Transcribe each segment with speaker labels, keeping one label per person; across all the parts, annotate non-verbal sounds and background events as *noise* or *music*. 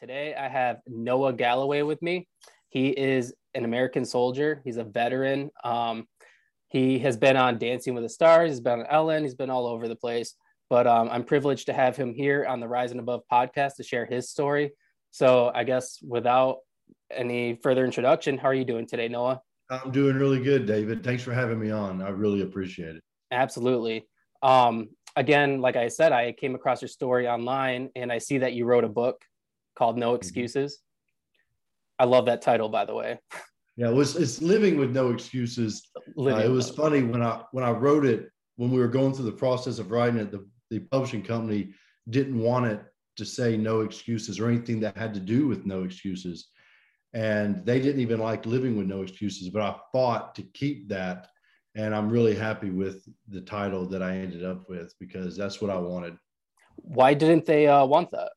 Speaker 1: today I have Noah Galloway with me. He is an American soldier. He's a veteran. Um, he has been on Dancing with the Stars. He's been on Ellen. He's been all over the place. But um, I'm privileged to have him here on the Rising Above podcast to share his story. So I guess without any further introduction, how are you doing today, Noah?
Speaker 2: I'm doing really good, David. Thanks for having me on. I really appreciate it.
Speaker 1: Absolutely. Um, again, like I said, I came across your story online and I see that you wrote a book called No mm-hmm. Excuses. I love that title, by the way.
Speaker 2: Yeah, it was it's living with no excuses. Uh, it was funny when I when I wrote it when we were going through the process of writing it. The the publishing company didn't want it to say no excuses or anything that had to do with no excuses, and they didn't even like living with no excuses. But I fought to keep that, and I'm really happy with the title that I ended up with because that's what I wanted.
Speaker 1: Why didn't they uh, want that?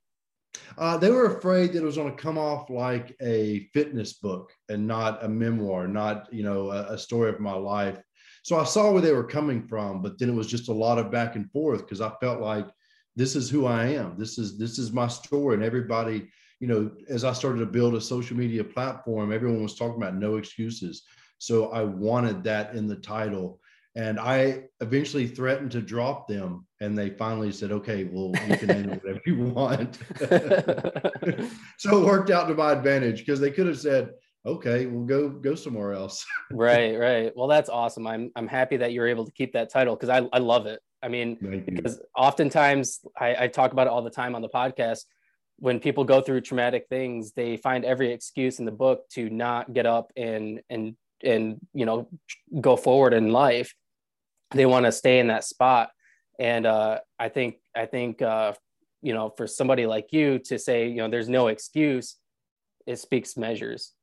Speaker 2: Uh, they were afraid that it was going to come off like a fitness book and not a memoir, not you know a, a, story of my life. So I saw where they were coming from, but then it was just a lot of back and forth because I felt like this is who I am. This is this is my story, and everybody, you know, as I started to build a social media platform, everyone was talking about no excuses. So I wanted that in the title and I eventually threatened to drop them, and they finally said, "Okay, well, you can do *laughs* whatever you want." *laughs* so it worked out to my advantage because they could have said, "Okay, we'll go go somewhere else." *laughs*
Speaker 1: right, right. Well, that's awesome. I'm I'm happy that you're able to keep that title because I I love it. I mean, because oftentimes I, I talk about it all the time on the podcast. When people go through traumatic things, they find every excuse in the book to not get up and and and you know go forward in life they want to stay in that spot. And uh, i think i think uh, you know for somebody like you to say you know there's no excuse it speaks measures.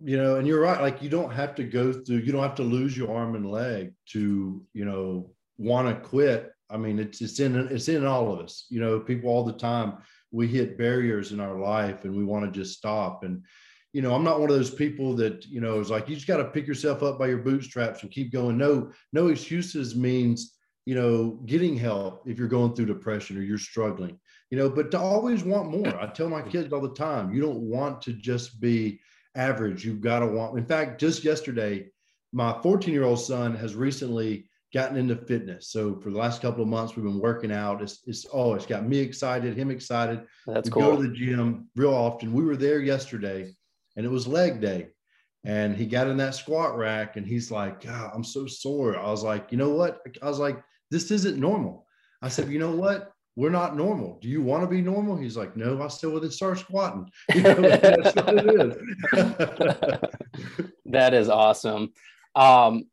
Speaker 2: You know and you're right like you don't have to go through you don't have to lose your arm and leg to you know want to quit. I mean it's it's in it's in all of us. You know people all the time we hit barriers in our life and we want to just stop. And you know, I'm not one of those people that, you know, is like, you just got to pick yourself up by your bootstraps and keep going. No, no excuses means, you know, getting help if you're going through depression or you're struggling, you know, but to always want more. I tell my kids all the time, you don't want to just be average. You've got to want, in fact, just yesterday, my 14 year old son has recently gotten into fitness. So for the last couple of months, we've been working out. It's, it's oh, it's got me excited, him excited.
Speaker 1: That's
Speaker 2: we
Speaker 1: cool.
Speaker 2: Go to the gym real often. We were there yesterday and it was leg day. And he got in that squat rack and he's like, God, I'm so sore. I was like, you know what? I was like, this isn't normal. I said, you know what? We're not normal. Do you want to be normal? He's like, no, I still to start squatting. *laughs* You know, that's what
Speaker 1: it is. *laughs* that is awesome. Um,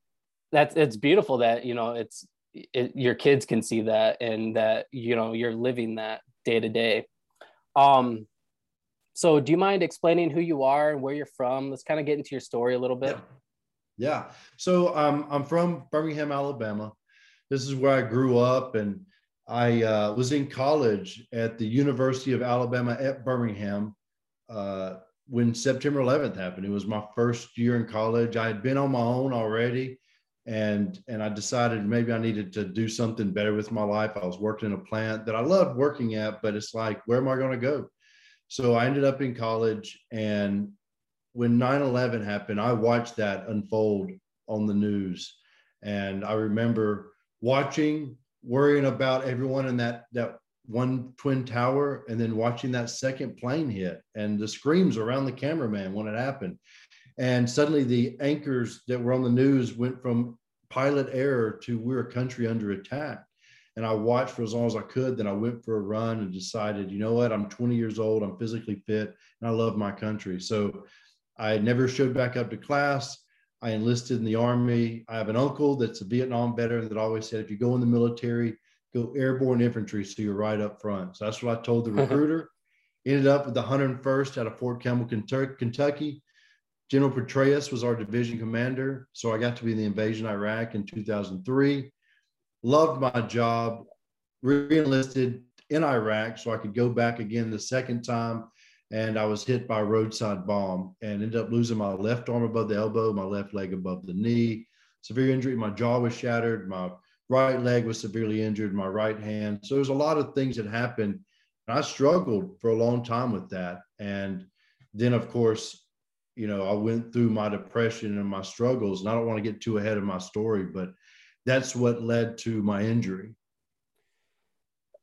Speaker 1: that's it's beautiful that you know it's it, your kids can see that and that you know you're living that day to day. Um, so, do you mind explaining who you are and where you're from? Let's kind of get into your story a little bit.
Speaker 2: Yeah. yeah. So, um, I'm from Birmingham, Alabama. This is where I grew up, and I uh, was in college at the University of Alabama at Birmingham uh, when September 11th happened. It was my first year in college. I had been on my own already, and and I decided maybe I needed to do something better with my life. I was working in a plant that I loved working at, but it's like, where am I going to go? So I ended up in college. And when 9 11 happened, I watched that unfold on the news. And I remember watching, worrying about everyone in that, that one twin tower, and then watching that second plane hit and the screams around the cameraman when it happened. And suddenly the anchors that were on the news went from pilot error to we're a country under attack and I watched for as long as I could. Then I went for a run and decided, you know what, I'm 20 years old, I'm physically fit, and I love my country. So I never showed back up to class. I enlisted in the Army. I have an uncle that's a Vietnam veteran that always said, if you go in the military, go airborne infantry so you're right up front. So that's what I told the *laughs* recruiter. Ended up with the 101st out of Fort Campbell, Kentucky. General Petraeus was our division commander. So I got to be in the invasion of Iraq in 2003 loved my job, reenlisted in Iraq so I could go back again the second time. And I was hit by a roadside bomb and ended up losing my left arm above the elbow, my left leg above the knee. Severe injury. My jaw was shattered. My right leg was severely injured. My right hand. So there's a lot of things that happened. And I struggled for a long time with that. And then, of course, you know, I went through my depression and my struggles. And I don't want to get too ahead of my story, but that's what led to my injury.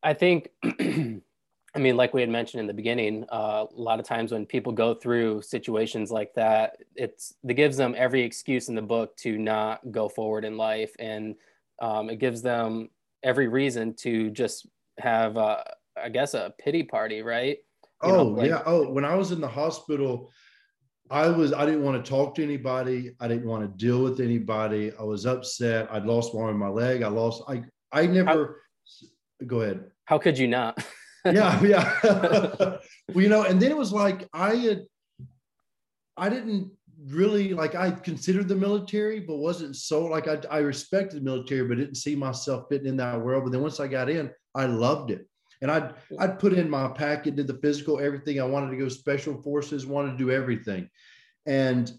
Speaker 1: I think, *clears throat* I mean, like we had mentioned in the beginning, uh, a lot of times when people go through situations like that, it's it gives them every excuse in the book to not go forward in life, and um, it gives them every reason to just have, uh, I guess, a pity party, right?
Speaker 2: You oh know, like, yeah. Oh, when I was in the hospital, I was I didn't want to talk to anybody. I didn't want to deal with anybody. I was upset. I'd lost one of my leg. I lost. I I never. How, go ahead.
Speaker 1: How could you not? *laughs*
Speaker 2: yeah, yeah. *laughs* well, you know, and then it was like I had. I didn't really like. I considered the military, but wasn't so like I. I respected the military, but didn't see myself fitting in that world. But then once I got in, I loved it and I'd I'd put in my packet, did the physical, everything. I wanted to go special forces, wanted to do everything, and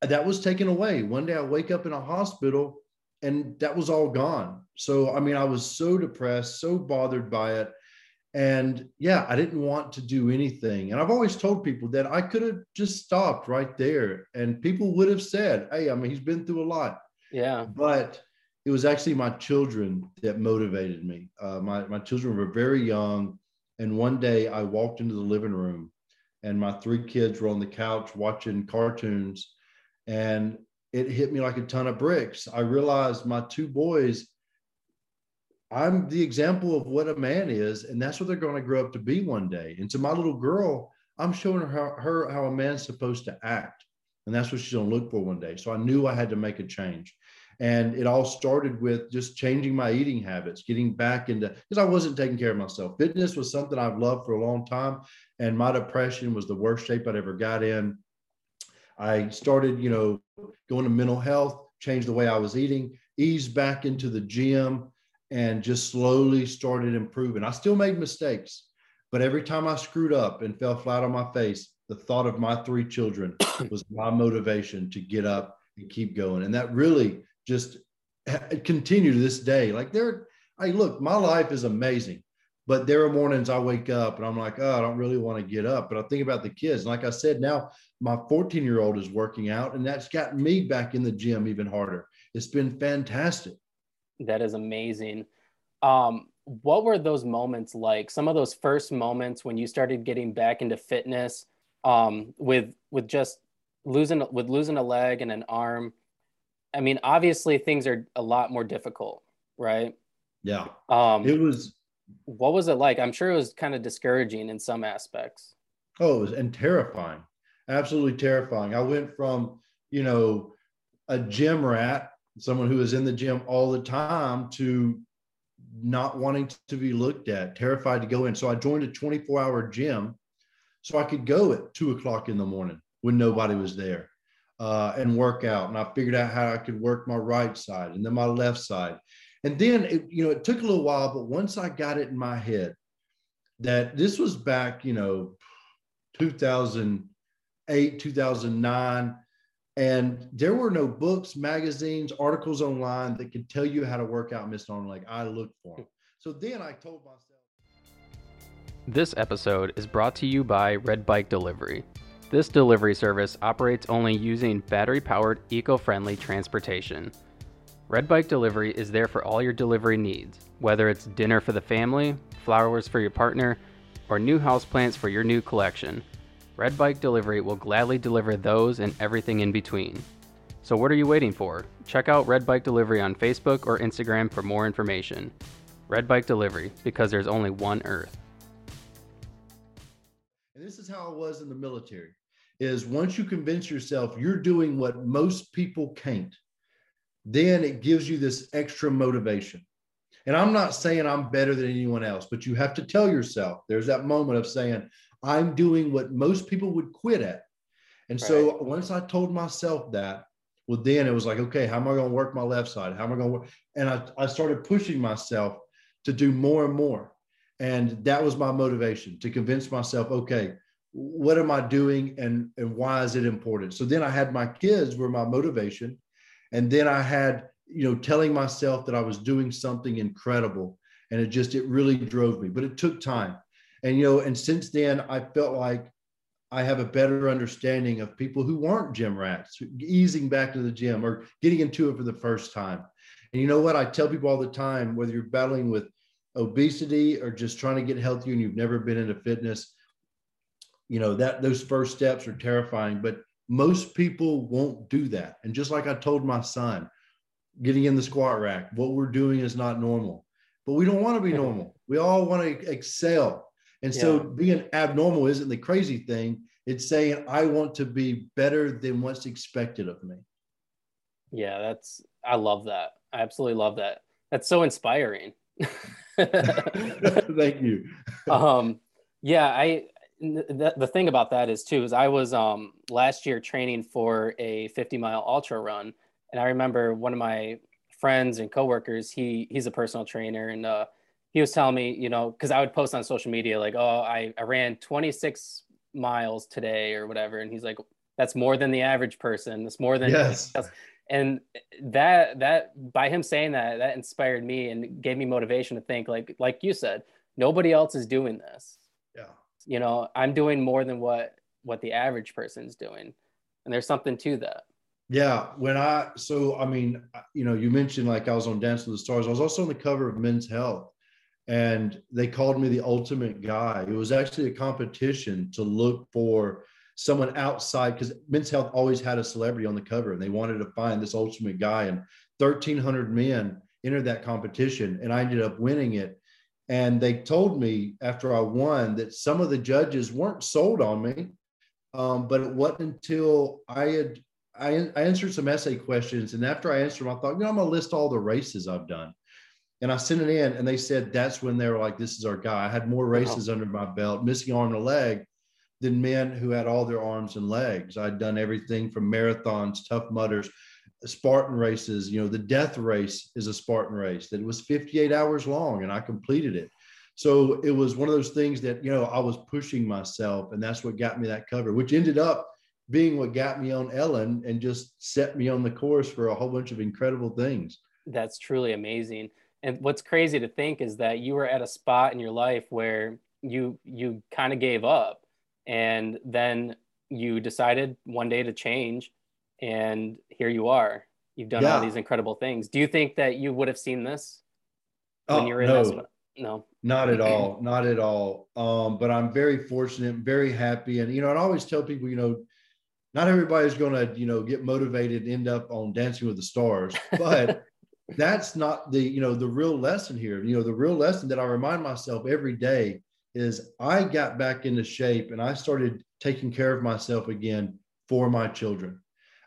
Speaker 2: that was taken away. One day I wake up in a hospital, and that was all gone. So I mean, I was so depressed, so bothered by it, and yeah, I didn't want to do anything. And I've always told people that I could have just stopped right there, and people would have said, "Hey, I mean, he's been through a lot."
Speaker 1: Yeah,
Speaker 2: but it was actually my children that motivated me. Uh, my, my children were very young. And one day I walked into the living room and my three kids were on the couch watching cartoons. And it hit me like a ton of bricks. I realized my two boys, I'm the example of what a man is. And that's what they're going to grow up to be one day. And to my little girl, I'm showing her her how a man's supposed to act. And that's what she's going to look for one day. So I knew I had to make a change. And it all started with just changing my eating habits, getting back into because I wasn't taking care of myself. Fitness was something I've loved for a long time. And my depression was the worst shape I'd ever got in. I started, you know, going to mental health, changed the way I was eating, eased back into the gym, and just slowly started improving. I still made mistakes, but every time I screwed up and fell flat on my face, the thought of my three children was my motivation to get up and keep going. And that really just continue to this day. Like there, I look, my life is amazing, but there are mornings I wake up and I'm like, oh, I don't really want to get up. But I think about the kids. And like I said, now my 14 year old is working out, and that's gotten me back in the gym even harder. It's been fantastic.
Speaker 1: That is amazing. Um, what were those moments like? Some of those first moments when you started getting back into fitness, um, with with just losing with losing a leg and an arm I mean, obviously things are a lot more difficult, right?
Speaker 2: Yeah.
Speaker 1: Um,
Speaker 2: it was.
Speaker 1: What was it like? I'm sure it was kind of discouraging in some aspects.
Speaker 2: Oh, it was and terrifying. Absolutely terrifying. I went from, you know, a gym rat, someone who was in the gym all the time, to not wanting to be looked at, terrified to go in. So I joined a 24 hour gym so I could go at two o'clock in the morning when nobody was there uh, and work out. And I figured out how I could work my right side and then my left side. And then, it, you know, it took a little while, but once I got it in my head that this was back, you know, 2008, 2009. And there were no books, magazines, articles online that could tell you how to work out missed arm leg. I looked for them. So then I told myself.
Speaker 1: This episode is brought to you by Red Bike Delivery. This delivery service operates only using battery powered, eco friendly transportation. Red Bike Delivery is there for all your delivery needs, whether it's dinner for the family, flowers for your partner, or new houseplants for your new collection. Red Bike Delivery will gladly deliver those and everything in between. So, what are you waiting for? Check out Red Bike Delivery on Facebook or Instagram for more information. Red Bike Delivery, because there's only one Earth.
Speaker 2: And this is how it was in the military is once you convince yourself you're doing what most people can't, then it gives you this extra motivation. And I'm not saying I'm better than anyone else, but you have to tell yourself there's that moment of saying, I'm doing what most people would quit at. And right. so once I told myself that, well, then it was like, okay, how am I going to work my left side? How am I going to work? And I, I started pushing myself to do more and more. And that was my motivation to convince myself, okay, what am I doing and, and why is it important? So then I had my kids were my motivation. And then I had, you know, telling myself that I was doing something incredible. And it just, it really drove me, but it took time. And, you know, and since then, I felt like I have a better understanding of people who weren't gym rats, easing back to the gym or getting into it for the first time. And you know what? I tell people all the time, whether you're battling with obesity or just trying to get healthier and you've never been into fitness, you know, that those first steps are terrifying, but most people won't do that. And just like I told my son, getting in the squat rack, what we're doing is not normal. But we don't want to be normal. We all want to excel. And so yeah. being abnormal isn't the crazy thing. It's saying, I want to be better than what's expected of me.
Speaker 1: Yeah, that's, I love that. I absolutely love that. That's so inspiring. *laughs* *laughs*
Speaker 2: Thank you.
Speaker 1: um, yeah, I, the, the thing about that is too, is I was um, last year training for a 50 mile ultra run. And I remember one of my friends and coworkers, he, he's a personal trainer and, uh, he was telling me, you know, because I would post on social media like, oh, I, I ran 26 miles today or whatever. And he's like, that's more than the average person. That's more than
Speaker 2: yes.
Speaker 1: And that that by him saying that, that inspired me and gave me motivation to think like like you said, nobody else is doing this. You know, I'm doing more than what what the average person's doing. And there's something to that.
Speaker 2: Yeah, when I so I mean, uh, you know, you mentioned like I was on Dance with the Stars. I was also on the cover of Men's Health, and they called me the ultimate guy. It was actually a competition to look for someone outside because Men's Health always had a celebrity on the cover, and they wanted to find this ultimate guy. And 1,300 men entered that competition, and I ended up winning it. And they told me after I won that some of the judges weren't sold on me, um, but it wasn't until I had I, I answered some essay questions, and after I answered them, I thought, you know, I'm gonna list all the races I've done and I sent it in, and they said that's when they were like, "This is our guy." I had more races wow. under my belt, missing arm and leg, than men who had all their arms and legs. I'd done everything from marathons, tough mudders, Spartan races. You know, the death race is a Spartan race that was 58 hours long, and I completed it. So it was one of those things that you know I was pushing myself, and that's what got me that cover, which ended up being what got me on Ellen and just set me on the course for a whole bunch of incredible things.
Speaker 1: That's truly amazing and what's crazy to think is that you were at a spot in your life where you you kind of gave up and then you decided one day to change and here you are. You've done yeah. all these incredible things. Do you think that you would have seen this
Speaker 2: when oh, you were in no. this no? Not at all. Not at all. Um, but i'm very fortunate very happy. And you know i always tell people you know not everybody's going to you know get motivated end up on dancing with the stars. *laughs* But that's not the you know the real lesson here. You know the real lesson that i remind myself every day is i got back into shape and i started taking care of myself again for my children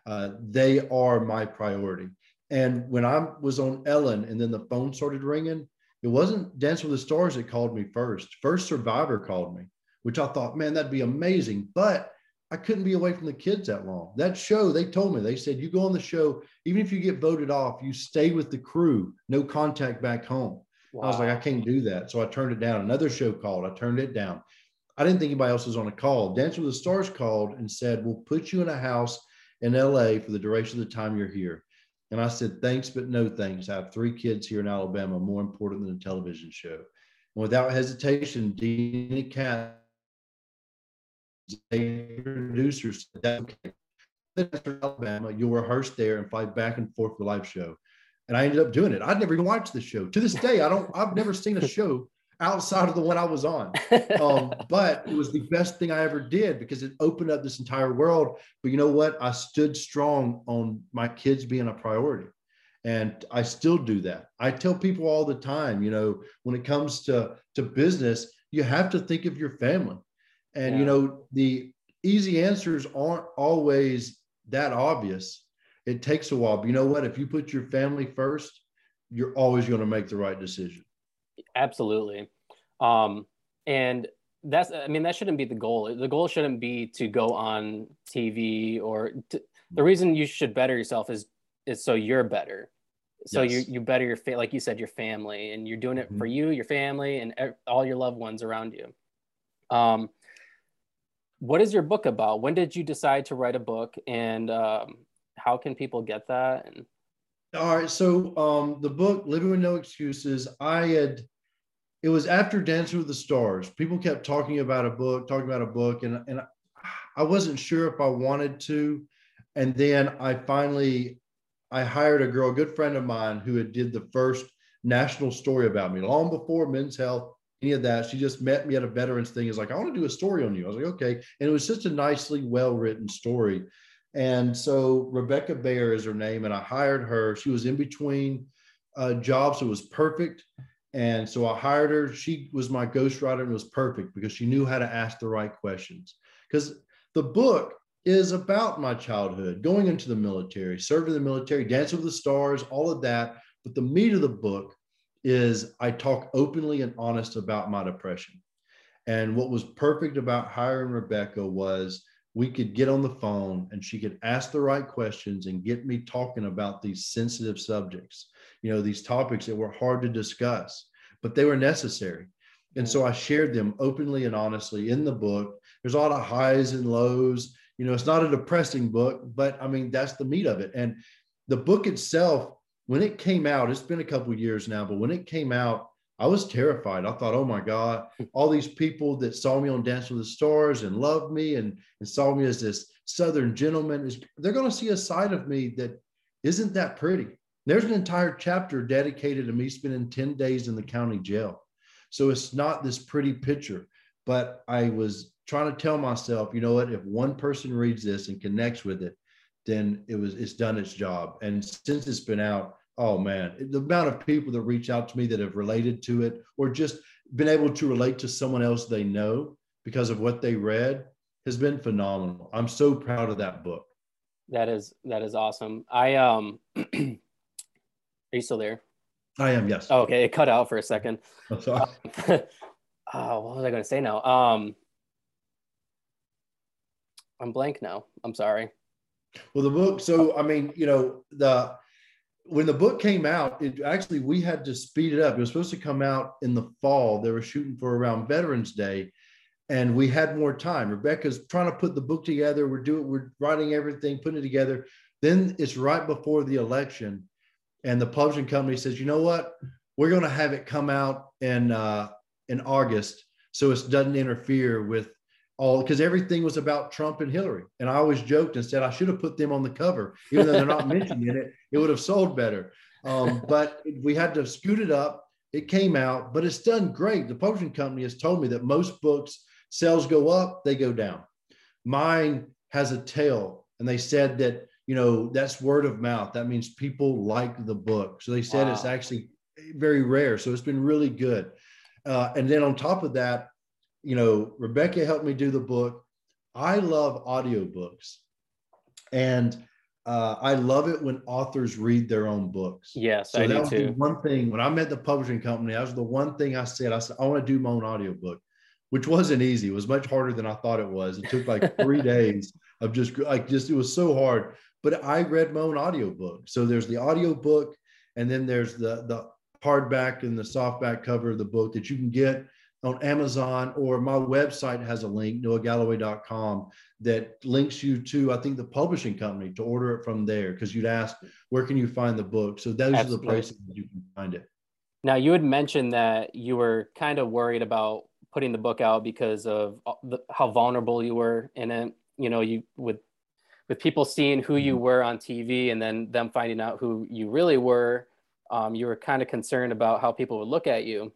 Speaker 2: uh, they are my priority and when i was on ellen and then the phone started ringing it wasn't dance with the stars that called me first first survivor called me which i thought man that'd be amazing but I couldn't be away from the kids that long. That show, they told me, they said, you go on the show, even if you get voted off, you stay with the crew, no contact back home. Wow. I was like, I can't do that. So I turned it down. Another show called, I turned it down. I didn't think anybody else was on a call. Dance with the Stars called and said, We'll put you in a house in LA for the duration of the time you're here. And I said, Thanks, but no thanks. I have three kids here in Alabama, more important than a television show. And without hesitation, Dean Katz producers that okay, Alabama, you'll rehearse there and fly back and forth for the live show. And I ended up doing it. I'd never even watched the show. To this day, I don't, I've never seen a show outside of the one I was on. Um, *laughs* but it was the best thing I ever did because it opened up this entire world. But you know what? I stood strong on my kids being a priority. And I still do that. I tell people all the time, you know, when it comes to, to business, you have to think of your family. And yeah. you know, the easy answers aren't always that obvious. It takes a while. But you know what? If you put your family first, you're always going to make the right decision.
Speaker 1: Absolutely. Um, and that's i mean that shouldn't be the goal the goal shouldn't be to go on tv or to, the reason you should better yourself is is so you're better so yes. you you better your fa- like you said your family and you're doing it mm-hmm. for you your family and all your loved ones around you um what is your book about? When did you decide to write a book, and um, how can people get that? And
Speaker 2: all right, so um, the book "Living with No Excuses," I had it was after Dancing with the Stars. People kept talking about a book, talking about a book, and and I wasn't sure if I wanted to. And then I finally I hired a girl, a good friend of mine, who had did the first national story about me long before Men's Health, any of that. She just met me at a veterans thing. Is like, I want to do a story on you. I was like, okay. And it was just a nicely well written story. And so Rebecca Bayer is her name, and I hired her. She was in between uh, jobs, it was perfect. And so I hired her. She was my ghostwriter and was perfect because she knew how to ask the right questions. Because the book is about my childhood, going into the military, serving the military, dancing with the stars, all of that. But the meat of the book is I talk openly and honest about my depression. And what was perfect about hiring Rebecca was we could get on the phone and she could ask the right questions and get me talking about these sensitive subjects, you know, these topics that were hard to discuss, but they were necessary. And so I shared them openly and honestly in the book. There's a lot of highs and lows. You know, it's not a depressing book, but I mean, that's the meat of it. And the book itself, when it came out, it's been a couple years now, but when it came out, I was terrified. I thought, oh my God, all these people that saw me on Dance with the Stars and loved me and, and saw me as this Southern gentleman, is they're going to see a side of me that isn't that pretty. There's an entire chapter dedicated to me spending 10 days in the county jail. So it's not this pretty picture, but I was trying to tell myself, you know what, if one person reads this and connects with it, then it was it's done its job. And since it's been out, oh man, the amount of people that reach out to me that have related to it or just been able to relate to someone else they know because of what they read has been phenomenal. I'm so proud of that book.
Speaker 1: That is that is awesome. I um *clears throat* are you still there?
Speaker 2: I am, yes.
Speaker 1: Oh, okay, it cut out for a second. *laughs*
Speaker 2: I'm sorry.
Speaker 1: oh, *laughs* what was I going to say now? Um, I'm blank now. I'm sorry.
Speaker 2: Well, the book. So, I mean, you know, the when the book came out, it actually we had to speed it up. It was supposed to come out in the fall. They were shooting for around Veterans Day, and we had more time. Rebecca's trying to put the book together. We're doing, we're writing everything, putting it together. Then it's right before the election, and the publishing company says, "You know what? We're going to have it come out in uh, in August, so it doesn't interfere with all because everything was about Trump and Hillary. And I always joked and said I should have put them on the cover, even though they're not *laughs* mentioned in it. It would have sold better. Um, but we had to scoot it up. It came out, but it's done great. The publishing company has told me that most books sales go up, they go down. Mine has a tail, and they said that you know that's word of mouth. That means people like the book. So they said wow. it's actually very rare. So it's been really good. Uh, and then on top of that, you know, Rebecca helped me do the book. I love audiobooks. And uh, I love it when authors read their own books.
Speaker 1: Yes, so I that was too.
Speaker 2: The one thing when I met the publishing company, that was the one thing I said. I said, I want to do my own audiobook, which wasn't easy. It was much harder than I thought it was. It took like *laughs* three days of just like just it was so hard. But I read my own audiobook. So there's the audiobook, and then there's the the hardback and the softback cover of the book that you can get on Amazon or my website has a link, noahgalloway.com, that links you to, I think, the publishing company to order it from there. Because you'd ask, where can you find the book? So those Absolutely. are the places you can find it.
Speaker 1: Now, you had mentioned that you were kind of worried about putting the book out because of the, how vulnerable you were in it. You know, you with with people seeing who you mm-hmm. were on TV and then them finding out who you really were. Um, you were kind of concerned about how people would look at you.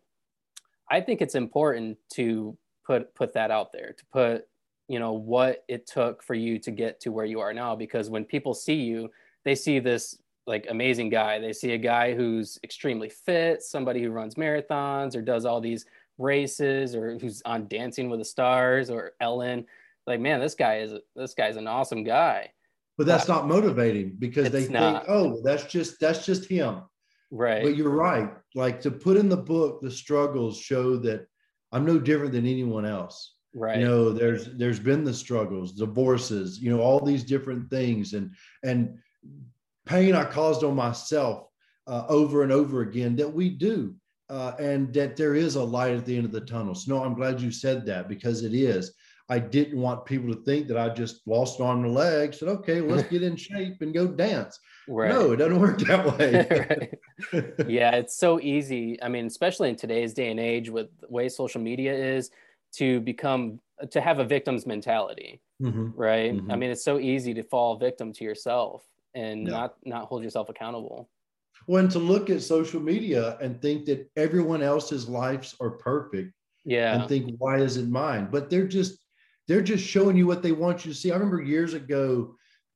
Speaker 1: I think it's important to put put that out there, to put you know what it took for you to get to where you are now because when people see you, they see this like amazing guy. They see a guy who's extremely fit, somebody who runs marathons or does all these races or who's on Dancing with the Stars or Ellen. Like, man, this guy is this guy's an awesome guy.
Speaker 2: But that's not motivating because they not. think, oh, that's just that's just him.
Speaker 1: Right.
Speaker 2: But you're right. Like to put in the book, the struggles show that I'm no different than anyone else.
Speaker 1: Right.
Speaker 2: You know, there's there's been the struggles, divorces, you know, all these different things and and pain I caused on myself uh, over and over again that we do. Uh, and that there is a light at the end of the tunnel. So no, I'm glad you said that because it is. I didn't want people to think that I just lost an arm and a leg. Said, okay, let's get in shape and go dance. Right. No, it doesn't work that *laughs*
Speaker 1: way. yeah, it's so easy. I mean, especially in today's day and age with the way social media is to become to have a victim's mentality. Mm-hmm. Right. Mm-hmm. I mean, it's so easy to fall victim to yourself and yeah. not not hold yourself accountable.
Speaker 2: When to look at social media and think that everyone else's lives are perfect.
Speaker 1: Yeah.
Speaker 2: And think, why isn't mine? But they're just they're just showing you what they want you to see. I remember years ago,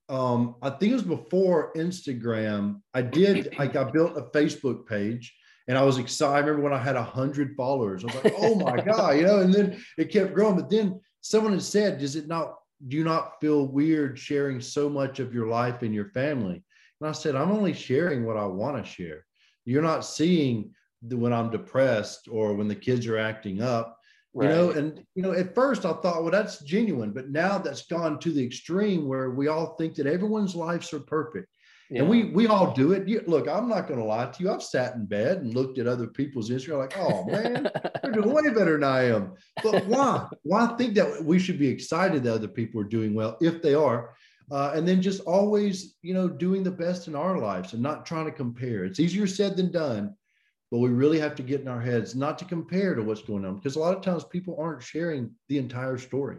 Speaker 2: um, I think it was before Instagram. I did like I built a Facebook page and I was excited. I remember when I had a hundred followers. I was like, oh my God, you know, and then it kept growing. But then someone had said, Does it not do you not feel weird sharing so much of your life and your family? And I said, I'm only sharing what I want to share. You're not seeing the, when I'm depressed or when the kids are acting up. Right. You know, and you know, at first I thought, well, that's genuine, but now that's gone to the extreme where we all think that everyone's lives are perfect. Yeah. And we we all do it. You, look, I'm not going to lie to you. I've sat in bed and looked at other people's Instagram, like, oh man, they're doing way better than I am. But why? why think that we should be excited that other people are doing well if they are? Uh, and then just always, you know, doing the best in our lives and not trying to compare. It's easier said than done, but we really have to get in our heads not to compare to what's going on because a lot of times people aren't sharing the entire story.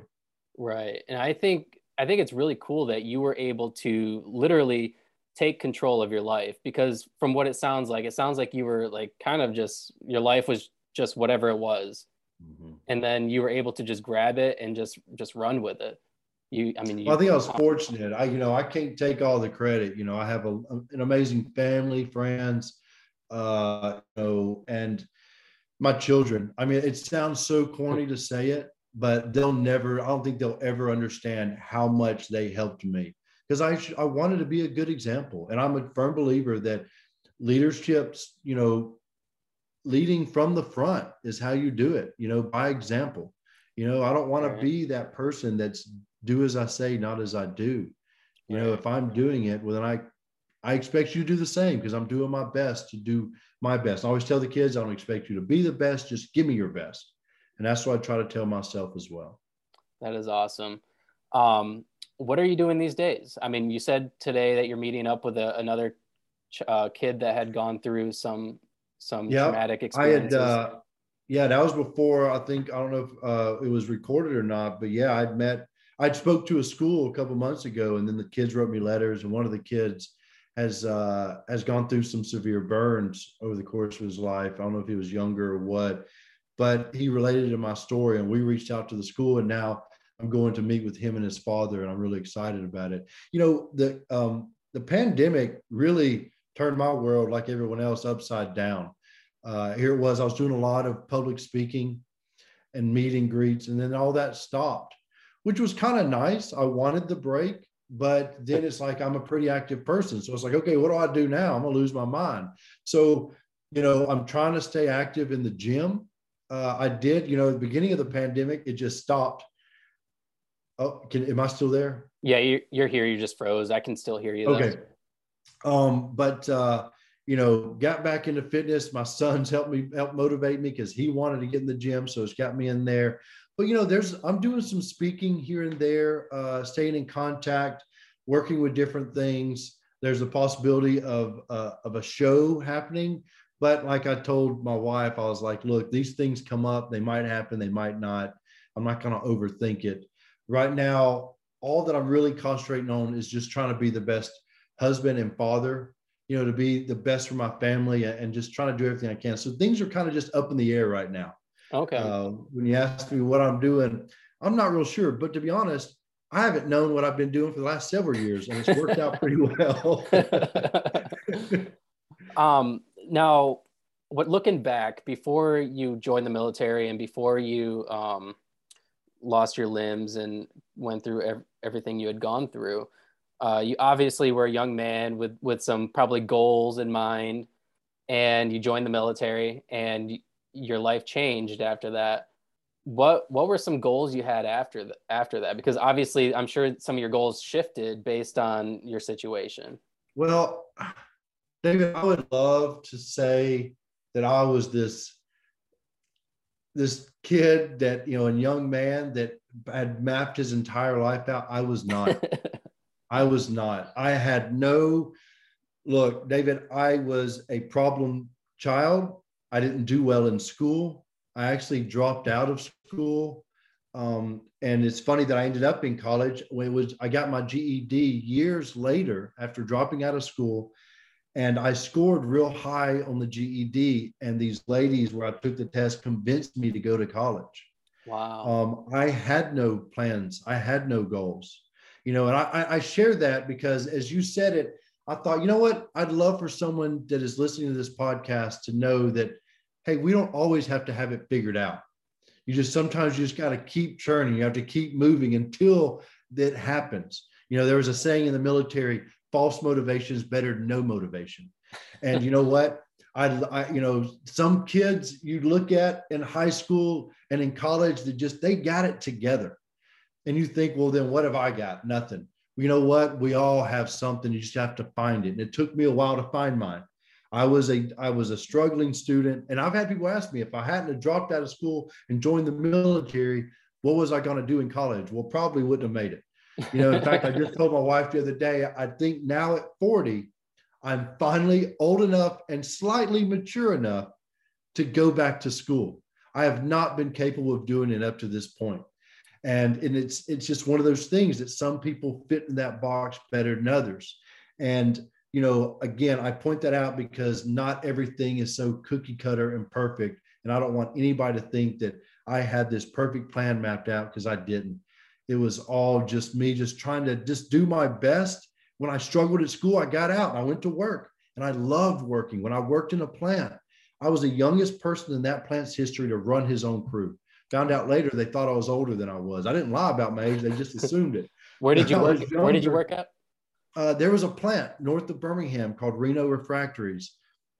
Speaker 1: Right, and I think I think it's really cool that you were able to literally take control of your life because from what it sounds like it sounds like you were like kind of just your life was just whatever it was mm-hmm. and then you were able to just grab it and just just run with it you i mean you,
Speaker 2: well, i think i was *laughs* fortunate i you know i can't take all the credit you know i have a, an amazing family friends uh you know and my children i mean it sounds so corny to say it but they'll never i don't think they'll ever understand how much they helped me because I I wanted to be a good example, and I'm a firm believer that leadership's you know leading from the front is how you do it. You know, by example. You know, I don't want to be that person that's do as I say, not as I do. You know, if I'm doing it, well, then I I expect you to do the same because I'm doing my best to do my best. I always tell the kids, I don't expect you to be the best, just give me your best. And that's what I try to tell myself as well.
Speaker 1: That is awesome. Um, what are you doing these days? I mean, you said today that you're meeting up with a, another uh, kid that had gone through some some traumatic experiences. I had, uh,
Speaker 2: yeah, that was before. I think I don't know if uh, it was recorded or not, but yeah, I'd met. I'd spoke to a school a couple months ago, and then the kids wrote me letters, and one of the kids has uh, has gone through some severe burns over the course of his life. I don't know if he was younger or what, but he related to my story, and we reached out to the school, and now I'm going to meet with him and his father, and I'm really excited about it. You know, the um, the pandemic really turned my world, like everyone else, upside down. Uh, here it was. I was doing a lot of public speaking and meet and greets, and then all that stopped, which was kind of nice. I wanted the break, but then it's like I'm a pretty active person, so it's like, okay, what do I do now? I'm gonna lose my mind. So, you know, I'm trying to stay active in the gym. Uh, I did, you know, at the beginning of the pandemic, it just stopped Oh, can am I still there?
Speaker 1: Yeah, you, you're here. You just froze. I can still hear you.
Speaker 2: Though. Okay. Um, but uh, you know, got back into fitness. My son's *laughs* helped me help motivate me because he wanted to get in the gym, so it's got me in there. But you know, there's I'm doing some speaking here and there, uh, staying in contact, working with different things. There's a possibility of uh, of a show happening, but like I told my wife, I was like, look, these things come up. They might happen. They might not. I'm not going to overthink it right now, all that I'm really concentrating on is just trying to be the best husband and father, you know, to be the best for my family and just trying to do everything I can. So things are kind of just up in the air right now.
Speaker 1: Okay.
Speaker 2: Uh, when you ask me what I'm doing, I'm not real sure. But to be honest, I haven't known what I've been doing for the last several years, and it's worked out pretty well. *laughs*
Speaker 1: um, now, what looking back before you joined the military and before you um, lost your limbs and went through ev- everything you had gone through. Uh, you obviously were a young man with with some probably goals in mind, and you joined the military, and your life changed after that. What what were some goals you had after the, after that? Because obviously, I'm sure some of your goals shifted based on your situation.
Speaker 2: Well, David, I would love to say that I was this this kid that you know, a young man that had mapped his entire life out. I was not. *laughs* I was not. I had no look, David. I was a problem child. I didn't do well in school. I actually dropped out of school. Um, and it's funny that I ended up in college it was I got my GED years later after dropping out of school, and I scored real high on the GED. And these ladies, where I took the test, convinced me to go to college.
Speaker 1: Wow.
Speaker 2: Um, I had no plans. I had no goals. You know, and I, I share that because, as you said it, I thought, you know what? I'd love for someone that is listening to this podcast to know that, hey, we don't always have to have it figured out you just sometimes you just got to keep churning. You have to keep moving until that happens. You know, there was a saying in the military: "False motivation is better than no motivation." And you know *laughs* what? I, I, you know, some kids you look at in high school and in college that just they got it together, and you think, well, then what have I got? Nothing. You know what? We all have something. You just have to find it. And it took me a while to find mine. I was a I was a struggling student, and I've had people ask me if I hadn't dropped out of school and joined the military, what was I going to do in college? Well, probably wouldn't have made it. You know, in fact, I just told my wife the other day, I think now at 40, I'm finally old enough and slightly mature enough to go back to school. I have not been capable of doing it up to this point. And, and it's it's just one of those things that some people fit in that box better than others. And you know, again, I point that out because not everything is so cookie cutter and perfect. And I don't want anybody to think that I had this perfect plan mapped out because I didn't. It was all just me just trying to just do my best. When I struggled at school, I got out I went to work and I loved working. When I worked in a plant, I was the youngest person in that plant's history to run his own crew. Found out later they thought I was older than I was. I didn't lie about my age; they just *laughs* assumed it.
Speaker 1: Where did you *laughs* work? Where did you work at?
Speaker 2: uh, there was a plant north of Birmingham called Reno Refractories.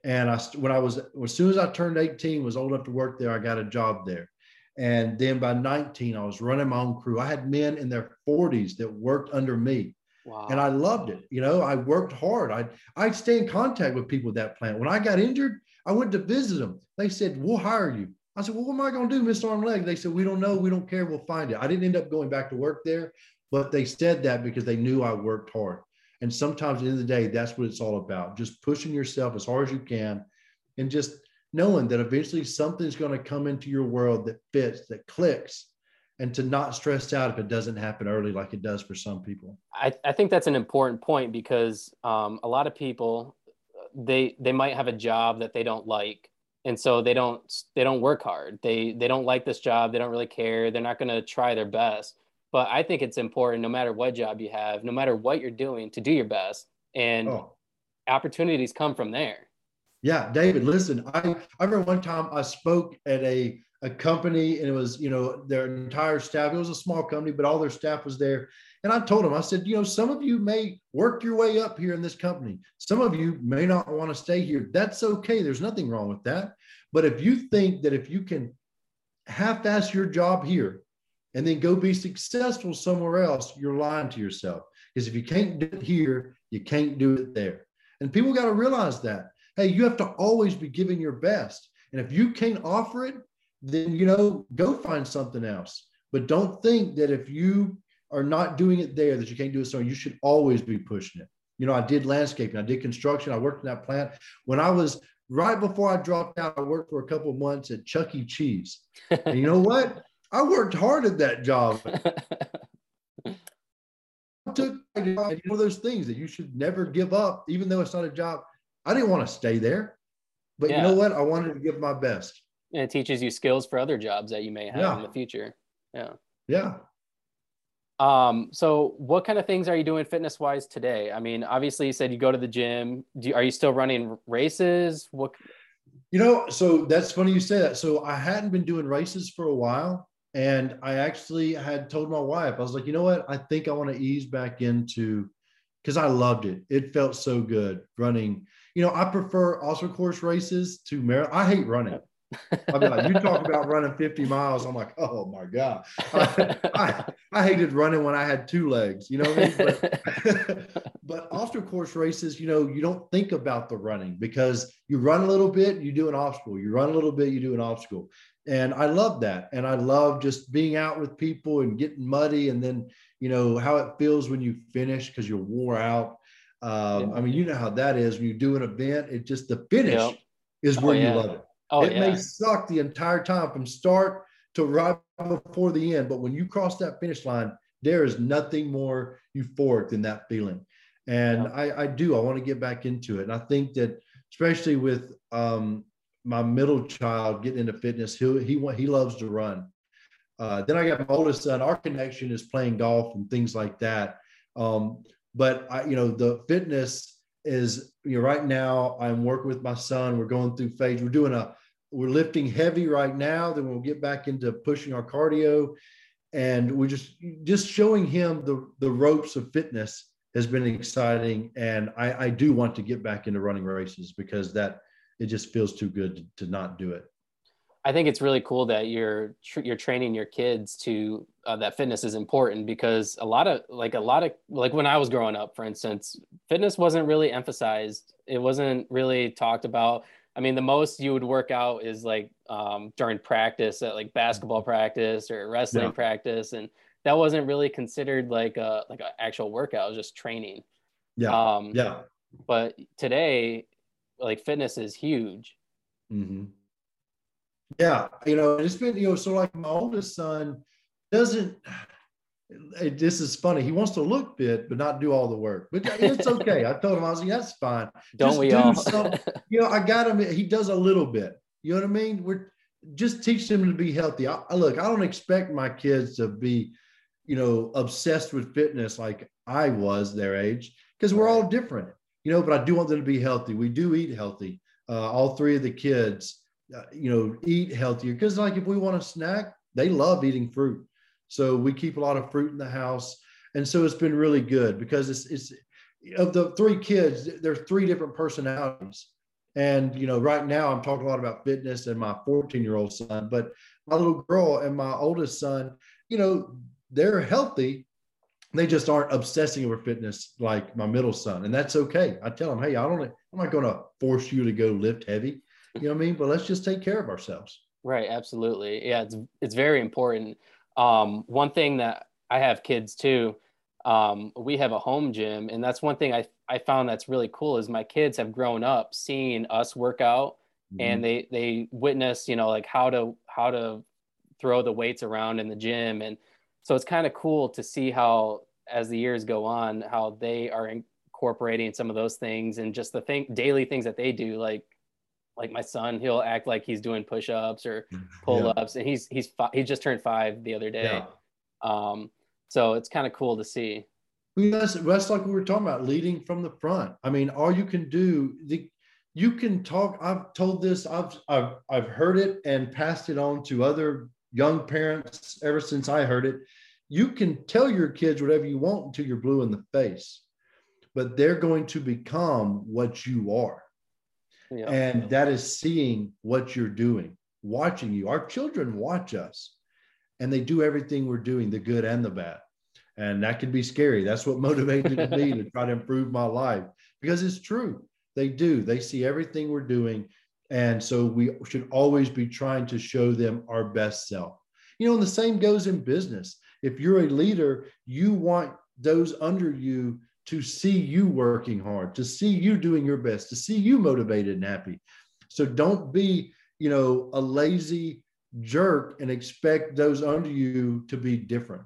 Speaker 2: And I, when I was, as soon as I turned 18, was old enough to work there, I got a job there. And then by 19, I was running my own crew. I had men in their 40s that worked under me. Wow. And I loved it. You know, I worked hard. I'd, I'd stay in contact with people at that plant. When I got injured, I went to visit them. They said, We'll hire you. I said, Well, what am I going to do, Miss Arm Leg? They said, We don't know. We don't care. We'll find it. I didn't end up going back to work there, but they said that because they knew I worked hard. And sometimes at the end of the day, that's what it's all about. Just pushing yourself as hard as you can and just knowing that eventually something's going to come into your world that fits, that clicks, and to not stress out if it doesn't happen early like it does for some people.
Speaker 1: I, I think that's an important point because um, a lot of people they they might have a job that they don't like and so they don't they don't work hard they they don't like this job they don't really care they're not going to try their best but I think it's important, no matter what job you have, no matter what you're doing, to do your best. And oh. opportunities come from there.
Speaker 2: Yeah, David, listen, I, I remember one time I spoke at a, a company and it was, you know, their entire staff. It was a small company, but all their staff was there. And I told them, I said, you know, some of you may work your way up here in this company. Some of you may not want to stay here. That's okay. There's nothing wrong with that. But if you think that if you can half ass your job here and then go be successful somewhere else, you're lying to yourself. Because if you can't do it here, you can't do it there. And people got to realize that. Hey, you have to always be giving your best. And if you can't offer it, then you know, go find something else. But don't think that if you are not doing it there, that you can't do it somewhere. You should always be pushing it. You know, I did landscaping, I did construction, I worked in that plant. When I was right before I dropped out, I worked for a couple of months at Chuck E. Cheese. And you know what? I worked hard at that job. *laughs* I took one of those things that you should never give up, even though it's not a job. I didn't want to stay there, but yeah. you know what? I wanted to give my best.
Speaker 1: And it teaches you skills for other jobs that you may have yeah. in the future. Yeah.
Speaker 2: Yeah.
Speaker 1: Um, so what kind of things are you doing fitness wise today? I mean, obviously you said you go to the gym. Do, are you still running races? What
Speaker 2: you know, so that's funny you say that. So I hadn't been doing races for a while. And I actually had told my wife, I was like, you know what? I think I want to ease back into because I loved it. It felt so good running. You know, I prefer obstacle course races to marathon. I hate running. I'll be like, you talk about running 50 miles. I'm like, oh my God. I, I, I, hated running when I had two legs, you know I mean? but, *laughs* but after course races, you know, you don't think about the running because you run a little bit, you do an obstacle. You run a little bit, you do an obstacle. And I love that. And I love just being out with people and getting muddy and then, you know, how it feels when you finish because you're wore out. Um, yeah. I mean, you know how that is when you do an event, it just the finish yep. is where oh, yeah. you love it. Oh, it yeah. may suck the entire time from start to right before the end, but when you cross that finish line, there is nothing more euphoric than that feeling. And yeah. I, I, do, I want to get back into it. And I think that, especially with um, my middle child getting into fitness, he, he, he loves to run. Uh, then I got my oldest son, our connection is playing golf and things like that. Um, but I, you know, the fitness is, you know, right now I'm working with my son. We're going through phase. We're doing a, we're lifting heavy right now. Then we'll get back into pushing our cardio and we're just just showing him the the ropes of fitness has been exciting and i i do want to get back into running races because that it just feels too good to, to not do it
Speaker 1: i think it's really cool that you're you're training your kids to uh, that fitness is important because a lot of like a lot of like when i was growing up for instance fitness wasn't really emphasized it wasn't really talked about I mean, the most you would work out is like um, during practice at like basketball practice or wrestling yeah. practice, and that wasn't really considered like a like an actual workout. It was just training.
Speaker 2: Yeah. Um, yeah.
Speaker 1: But today, like fitness is huge.
Speaker 2: Mm-hmm. Yeah, you know, it's been you know, so like my oldest son doesn't it, this is funny. He wants to look fit, but not do all the work. But it's okay. I told him I was like, that's fine. *laughs*
Speaker 1: Don't just we do all?
Speaker 2: some, *laughs* you know, I got him. He does a little bit. You know what I mean? We're just teach them to be healthy. I, look, I don't expect my kids to be, you know, obsessed with fitness like I was their age because we're all different. You know, but I do want them to be healthy. We do eat healthy. Uh, all three of the kids, uh, you know, eat healthier because like if we want a snack, they love eating fruit so we keep a lot of fruit in the house. And so it's been really good because it's, it's of the three kids, there's three different personalities. And, you know, right now I'm talking a lot about fitness and my 14 year old son, but my little girl and my oldest son, you know, they're healthy. They just aren't obsessing over fitness like my middle son. And that's okay. I tell them, hey, I don't, I'm not going to force you to go lift heavy. You know what I mean? But let's just take care of ourselves.
Speaker 1: Right. Absolutely. Yeah. It's, it's very important um, one thing that I have kids too. Um, we have a home gym, and that's one thing I I found that's really cool is my kids have grown up seeing us work out, mm-hmm. and they they witness you know like how to how to throw the weights around in the gym, and so it's kind of cool to see how as the years go on how they are incorporating some of those things and just the thing daily things that they do like like my son, he'll act like he's doing push-ups or pull-ups, yeah. and he's he's he just turned five the other day. Yeah. Um, so it's kind of cool to see.
Speaker 2: That's, that's like we were talking about leading from the front. I mean, all you can do, the, you can talk. I've told this. I've I've I've heard it and passed it on to other young parents ever since I heard it. You can tell your kids whatever you want until you're blue in the face, but they're going to become what you are. And that is seeing what you're doing, watching you. Our children watch us and they do everything we're doing, the good and the bad. And that can be scary. That's what *laughs* motivated me to try to improve my life because it's true. They do. They see everything we're doing. And so we should always be trying to show them our best self. You know, and the same goes in business. If you're a leader, you want those under you to see you working hard, to see you doing your best, to see you motivated and happy. So don't be, you know, a lazy jerk and expect those under you to be different.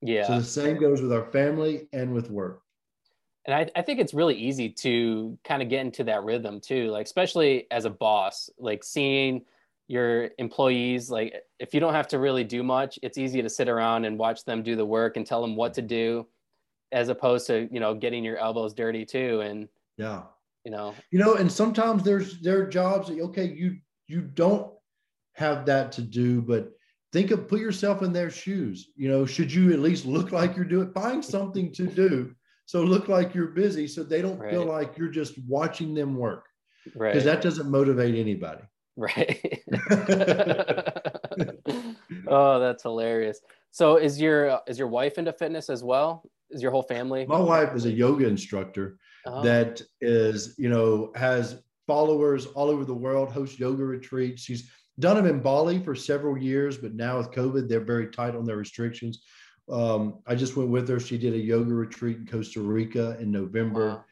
Speaker 1: Yeah.
Speaker 2: So the same goes with our family and with work.
Speaker 1: And I, I think it's really easy to kind of get into that rhythm too, like especially as a boss, like seeing your employees, like if you don't have to really do much, it's easy to sit around and watch them do the work and tell them what to do as opposed to you know getting your elbows dirty too and
Speaker 2: yeah.
Speaker 1: you know.
Speaker 2: You know and sometimes there's there are jobs that okay you you don't have that to do but think of put yourself in their shoes. You know should you at least look like you're doing find something to do. So look like you're busy so they don't right. feel like you're just watching them work. Right. Because that doesn't motivate anybody.
Speaker 1: Right. *laughs* *laughs* Oh that's hilarious. So is your is your wife into fitness as well is your whole family?
Speaker 2: My wife is a yoga instructor oh. that is, you know, has followers all over the world, hosts yoga retreats. She's done them in Bali for several years, but now with COVID, they're very tight on their restrictions. Um, I just went with her. She did a yoga retreat in Costa Rica in November. Wow.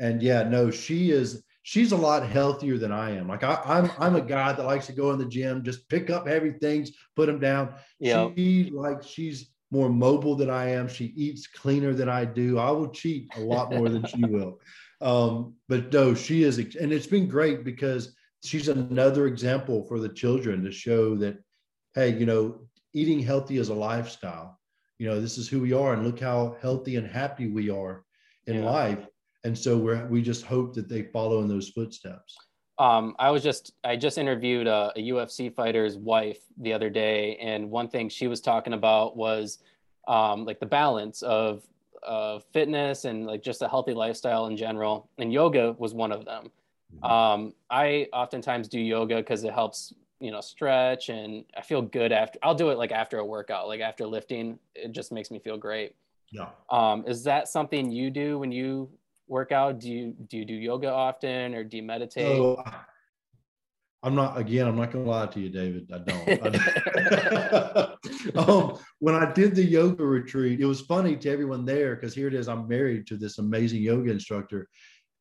Speaker 2: And yeah, no, she is she's a lot healthier than I am. Like I, am I'm, I'm a guy that likes to go in the gym, just pick up heavy things, put them down. Yeah. She like she's more mobile than I am. She eats cleaner than I do. I will cheat a lot more than she will. *laughs* Um, but no, she is, and it's been great because she's another example for the children to show that, hey, you know, eating healthy is a lifestyle. You know, this is who we are, and look how healthy and happy we are in yeah. life and so we're we just hope that they follow in those footsteps
Speaker 1: um, I was just I just interviewed a, a, UFC fighter's wife the other day, and one thing she was talking about was um, like the balance of uh, fitness and like just a healthy lifestyle in general. And yoga was one of them. Mm-hmm. Um, I oftentimes do yoga because it helps you know stretch, and I feel good after. I'll do it like after a workout, like after lifting. It just makes me feel great.
Speaker 2: Yeah.
Speaker 1: Um, is that something you do when you workout? Do you do you do yoga often or do you meditate? So,
Speaker 2: I'm not again, I'm not gonna lie to you, David. I don't. *laughs* *laughs* um, when I did the yoga retreat, it was funny to everyone there because here it is, I'm married to this amazing yoga instructor.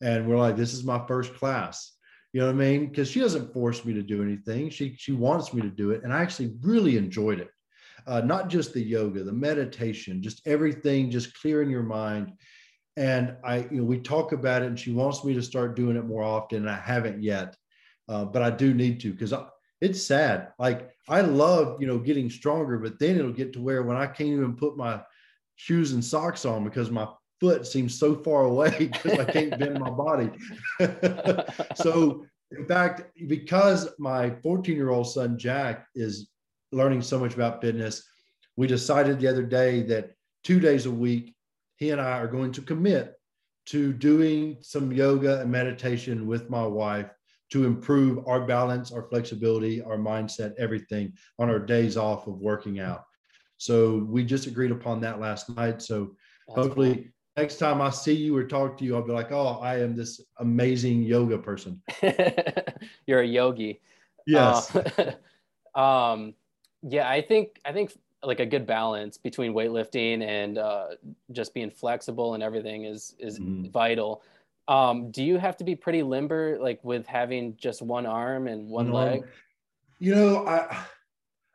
Speaker 2: And we're like, this is my first class. You know what I mean? Because she doesn't force me to do anything. She she wants me to do it. And I actually really enjoyed it. Uh, not just the yoga, the meditation, just everything, just clearing your mind and I, you know, we talk about it, and she wants me to start doing it more often, and I haven't yet, uh, but I do need to because it's sad. Like I love, you know, getting stronger, but then it'll get to where when I can't even put my shoes and socks on because my foot seems so far away *laughs* because I can't bend my body. *laughs* so, in fact, because my 14 year old son Jack is learning so much about fitness, we decided the other day that two days a week he and I are going to commit to doing some yoga and meditation with my wife to improve our balance, our flexibility, our mindset, everything on our days off of working out. So we just agreed upon that last night. So That's hopefully cool. next time I see you or talk to you, I'll be like, oh, I am this amazing yoga person. *laughs*
Speaker 1: You're a yogi.
Speaker 2: Yes.
Speaker 1: Uh, *laughs* um, yeah, I think I think like a good balance between weightlifting and uh, just being flexible and everything is is mm-hmm. vital. Um, do you have to be pretty limber, like with having just one arm and one, one leg?
Speaker 2: You know, I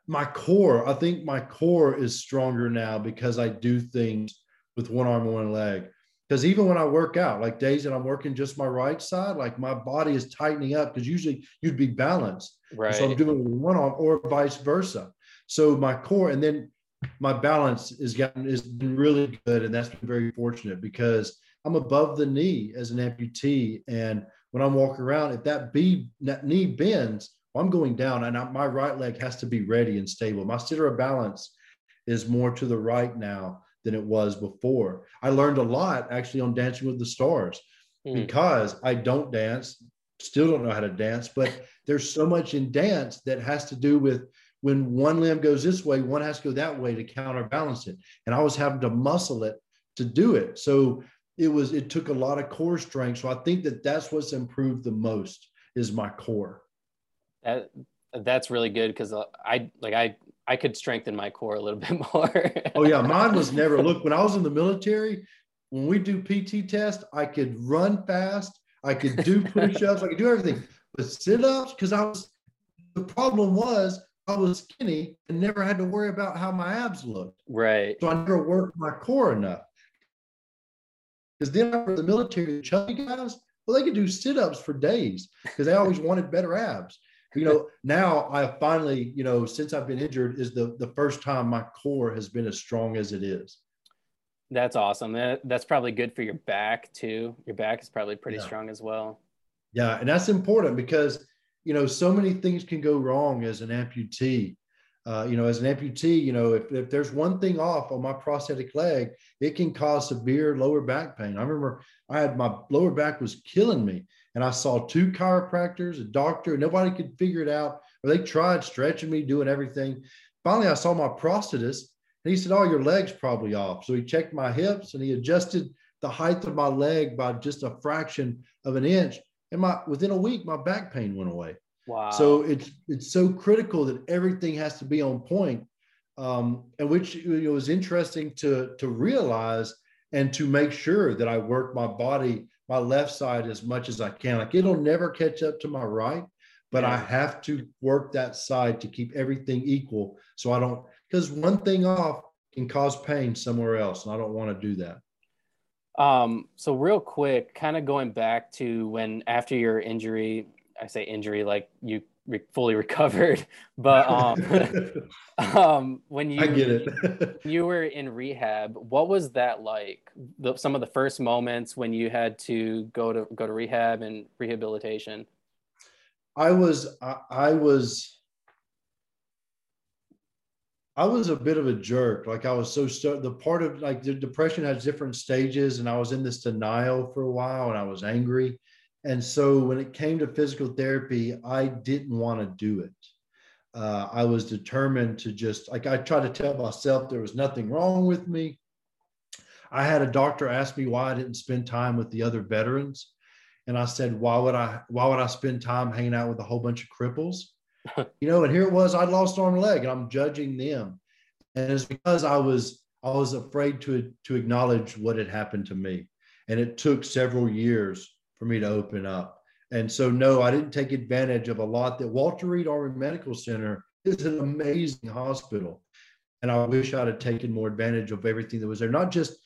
Speaker 2: my core. I think my core is stronger now because I do things with one arm and one leg. Because even when I work out, like days that I'm working just my right side, like my body is tightening up because usually you'd be balanced.
Speaker 1: Right.
Speaker 2: So I'm doing one arm or vice versa. So my core and then my balance is gotten is really good, and that's been very fortunate because I'm above the knee as an amputee, and when I'm walking around, if that, B, that knee bends, well, I'm going down, and I, my right leg has to be ready and stable. My center of balance is more to the right now than it was before. I learned a lot actually on Dancing with the Stars mm. because I don't dance, still don't know how to dance, but there's so much in dance that has to do with when one limb goes this way, one has to go that way to counterbalance it. And I was having to muscle it to do it. So it was, it took a lot of core strength. So I think that that's what's improved the most is my core.
Speaker 1: That, that's really good because uh, I like I I could strengthen my core a little *laughs* bit more.
Speaker 2: oh yeah, mine was never. Look, when I was in the military, when we do PT test, I could run fast, I could do *laughs* push-ups, I could do everything, but sit-ups because I was. The problem was I was skinny and never had to worry about how my abs looked.
Speaker 1: Right.
Speaker 2: So I never worked my core enough. Because then after the military, the chubby guys, well, they could do sit-ups for days because they always wanted better abs. You know, *laughs* now I finally, you know, since I've been injured, is the the first time my core has been as strong as it is.
Speaker 1: That's awesome. That, That's probably good for your back too. Your back is probably pretty yeah. strong as well.
Speaker 2: Yeah, and that's important because you know, so many things can go wrong as an amputee. Uh, you know, as an amputee, you know, if, if there's one thing off on my prosthetic leg, it can cause severe lower back pain. I remember I had my lower back was killing me, and I saw two chiropractors, a doctor, nobody could figure it out. Or they tried stretching me, doing everything. Finally, I saw my prosthetist, And he said, Oh, your leg's probably off. So he checked my hips and he adjusted the height of my leg by just a fraction of an inch. And my within a week, my back pain went away.
Speaker 1: Wow.
Speaker 2: So it's it's so critical that everything has to be on point. Um, and which you know, was interesting to to realize and to make sure that I work my body, my left side as much as I can. Like it'll never catch up to my right, but yeah. I have to work that side to keep everything equal. So I don't because one thing off can cause pain somewhere else, and I don't want to do that.
Speaker 1: Um, so real quick, kind of going back to when after your injury, I say injury like you re- fully *laughs* recovered, but um, *laughs* um, when you
Speaker 2: I get it,
Speaker 1: you were in rehab. What was that like? The, some of the first moments when you had to go to go to rehab and rehabilitation.
Speaker 2: I was I, I was I was a bit of a jerk. Like I was so st- the part of like the depression has different stages, and I was in this denial for a while, and I was angry. And so when it came to physical therapy, I didn't want to do it. Uh, I was determined to just like I tried to tell myself there was nothing wrong with me. I had a doctor ask me why I didn't spend time with the other veterans, and I said, "Why would I? Why would I spend time hanging out with a whole bunch of cripples?" You know, and here it was, I'd lost arm and leg, and I'm judging them. And it's because I was I was afraid to to acknowledge what had happened to me. And it took several years for me to open up. And so no, I didn't take advantage of a lot that Walter Reed Army Medical Center is an amazing hospital. And I wish I'd have taken more advantage of everything that was there, not just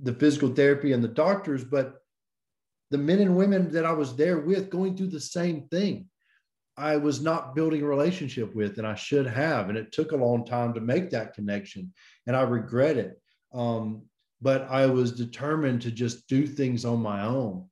Speaker 2: the physical therapy and the doctors, but the men and women that I was there with going through the same thing. I was not building a relationship with, and I should have. And it took a long time to make that connection, and I regret it. Um, but I was determined to just do things on my own.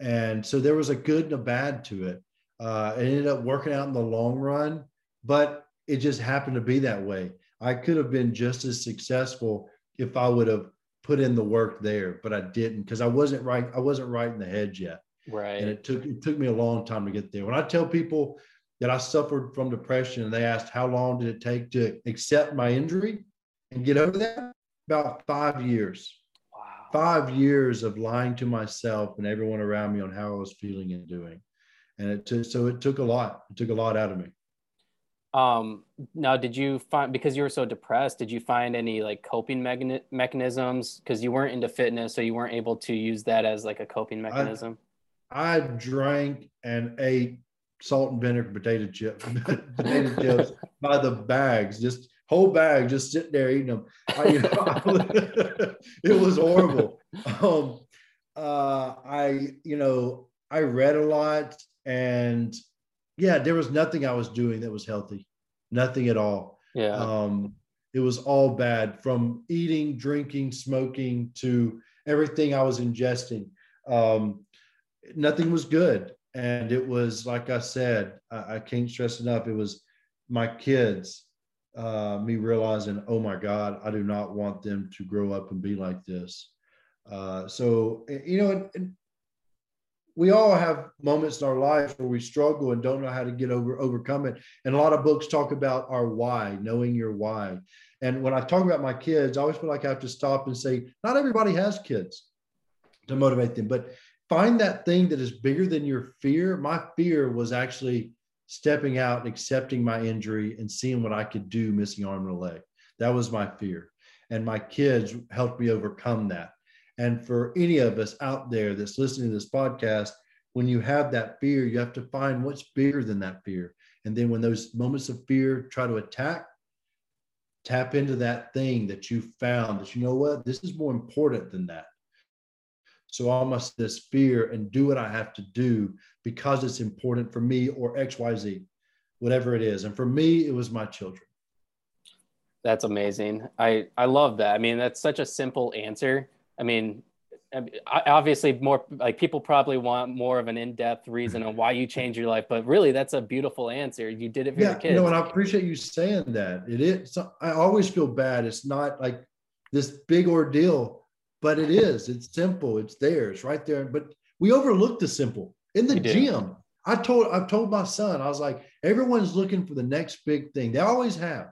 Speaker 2: And so there was a good and a bad to it. Uh, it ended up working out in the long run, but it just happened to be that way. I could have been just as successful if I would have put in the work there, but I didn't because I wasn't right. I wasn't right in the head yet.
Speaker 1: Right.
Speaker 2: And it took it took me a long time to get there. When I tell people that I suffered from depression and they asked how long did it take to accept my injury and get over that, about five years. Wow. Five years of lying to myself and everyone around me on how I was feeling and doing. And it took so it took a lot. It took a lot out of me.
Speaker 1: Um, now, did you find because you were so depressed? Did you find any like coping mechanisms? Because you weren't into fitness, so you weren't able to use that as like a coping mechanism.
Speaker 2: I drank and ate salt and vinegar potato chips, *laughs* potato chips by the bags, just whole bag, just sitting there eating them. I, you know, *laughs* it was horrible. Um, uh, I, you know, I read a lot, and yeah, there was nothing I was doing that was healthy, nothing at all.
Speaker 1: Yeah.
Speaker 2: Um, it was all bad from eating, drinking, smoking to everything I was ingesting. Um, nothing was good. And it was, like I said, I, I can't stress enough, it was my kids, uh, me realizing, oh my God, I do not want them to grow up and be like this. Uh, so, you know, and, and we all have moments in our life where we struggle and don't know how to get over overcome it. And a lot of books talk about our why, knowing your why. And when I talk about my kids, I always feel like I have to stop and say, not everybody has kids to motivate them, but find that thing that is bigger than your fear. My fear was actually stepping out and accepting my injury and seeing what I could do missing arm and a leg. That was my fear. And my kids helped me overcome that. And for any of us out there that's listening to this podcast, when you have that fear, you have to find what's bigger than that fear. And then when those moments of fear try to attack, tap into that thing that you found that you know what, this is more important than that. So I must this fear and do what I have to do because it's important for me or XYZ, whatever it is. And for me, it was my children.
Speaker 1: That's amazing. I, I love that. I mean, that's such a simple answer. I mean, obviously more like people probably want more of an in-depth reason on why you changed your life but really that's a beautiful answer you did it for
Speaker 2: yeah,
Speaker 1: your kids
Speaker 2: you know and i appreciate you saying that it is i always feel bad it's not like this big ordeal but it is. It's simple. It's there. It's right there. But we overlook the simple in the gym. I told I've told my son, I was like, everyone's looking for the next big thing. They always have.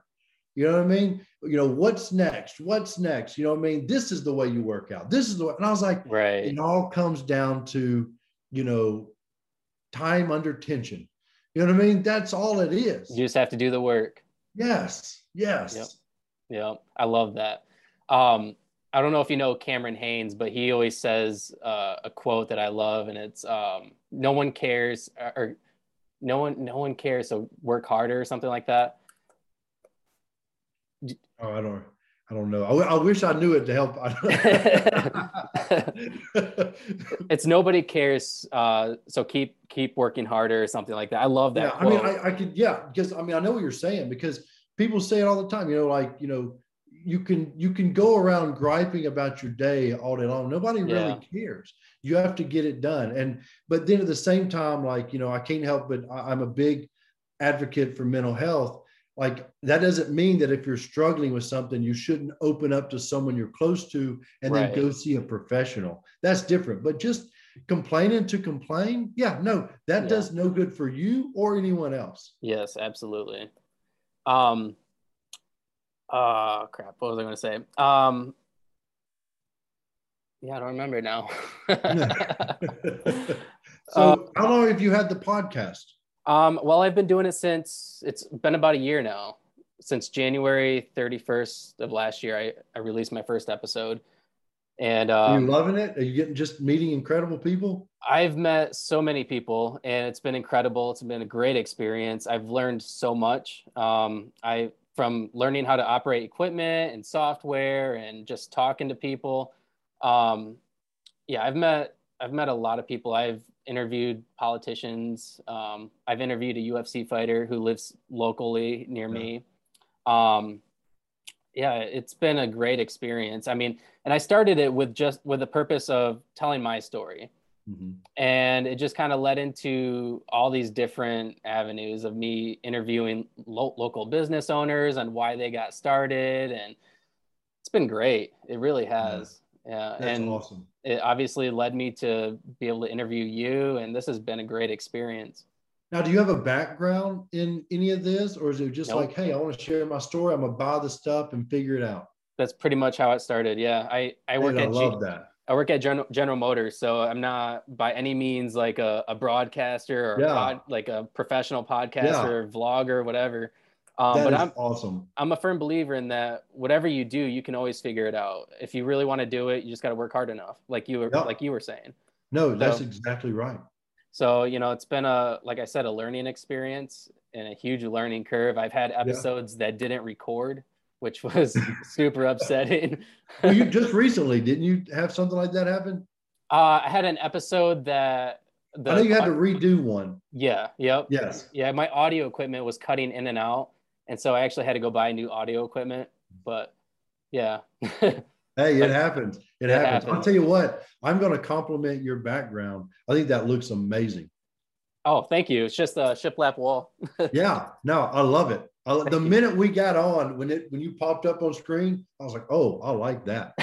Speaker 2: You know what I mean? You know, what's next? What's next? You know what I mean? This is the way you work out. This is the way. And I was like,
Speaker 1: right.
Speaker 2: It all comes down to, you know, time under tension. You know what I mean? That's all it is.
Speaker 1: You just have to do the work.
Speaker 2: Yes. Yes.
Speaker 1: Yep. Yep. I love that. Um, I don't know if you know Cameron Hanes, but he always says uh, a quote that I love, and it's um, "No one cares," or, or "No one, no one cares, so work harder," or something like that.
Speaker 2: Oh, I don't. I don't know. I, I wish I knew it to help. *laughs*
Speaker 1: it's nobody cares. Uh, so keep keep working harder or something like that. I love that.
Speaker 2: Yeah, quote. I mean, I, I could. Yeah, because I mean, I know what you're saying because people say it all the time. You know, like you know, you can you can go around griping about your day all day long. Nobody really yeah. cares. You have to get it done. And but then at the same time, like you know, I can't help but I'm a big advocate for mental health. Like that doesn't mean that if you're struggling with something, you shouldn't open up to someone you're close to and right. then go see a professional. That's different. But just complaining to complain, yeah, no, that yeah. does no good for you or anyone else.
Speaker 1: Yes, absolutely. Um, uh crap. What was i going to say? Um yeah i don't remember now. *laughs* *laughs*
Speaker 2: So uh, how long have you had the podcast?
Speaker 1: um well i've been doing it since it's been about a year now. Since january 31st of last year i, I released my first episode. And um,
Speaker 2: you loving it? Are you getting just meeting incredible people?
Speaker 1: I've met so many people and it's been incredible. It's been a great experience. I've learned so much. Um, i from learning how to operate equipment and software and just talking to people. Um, yeah, I've met I've met a lot of people. I've interviewed politicians. Um, I've interviewed a UFC fighter who lives locally near yeah. me. Um, yeah, it's been a great experience. I mean, and I started it with just with the purpose of telling my story. Mm-hmm. And it just kind of led into all these different avenues of me interviewing lo- local business owners and why they got started. And it's been great. It really has. Yeah.
Speaker 2: That's
Speaker 1: and
Speaker 2: awesome.
Speaker 1: It obviously led me to be able to interview you. And this has been a great experience.
Speaker 2: Now, do you have a background in any of this, or is it just nope. like, hey, I want to share my story. I'm gonna buy the stuff and figure it out.
Speaker 1: That's pretty much how it started. Yeah, I I work at
Speaker 2: I love G- that.
Speaker 1: I work at General, General Motors, so I'm not by any means like a, a broadcaster or yeah. a pod, like a professional podcaster, yeah. vlogger, whatever.
Speaker 2: Um, but I'm awesome.
Speaker 1: I'm a firm believer in that. Whatever you do, you can always figure it out. If you really want to do it, you just got to work hard enough, like you were, yeah. like you were saying.
Speaker 2: No, that's so, exactly right.
Speaker 1: So you know, it's been a like I said, a learning experience and a huge learning curve. I've had episodes that didn't record which was super upsetting.
Speaker 2: well, you just recently didn't you have something like that happen?
Speaker 1: Uh, I had an episode that
Speaker 2: the, I know you had to redo one.
Speaker 1: Yeah. Yep.
Speaker 2: Yes.
Speaker 1: Yeah. My audio equipment was cutting in and out, and so I actually had to go buy new audio equipment. But yeah. *laughs*
Speaker 2: hey, it happens. It, it happens. happens. I'll tell you what. I'm going to compliment your background. I think that looks amazing.
Speaker 1: Oh, thank you. It's just a shiplap wall. *laughs*
Speaker 2: yeah. No, I love it. I, the minute we got on, when it when you popped up on screen, I was like, "Oh, I like that."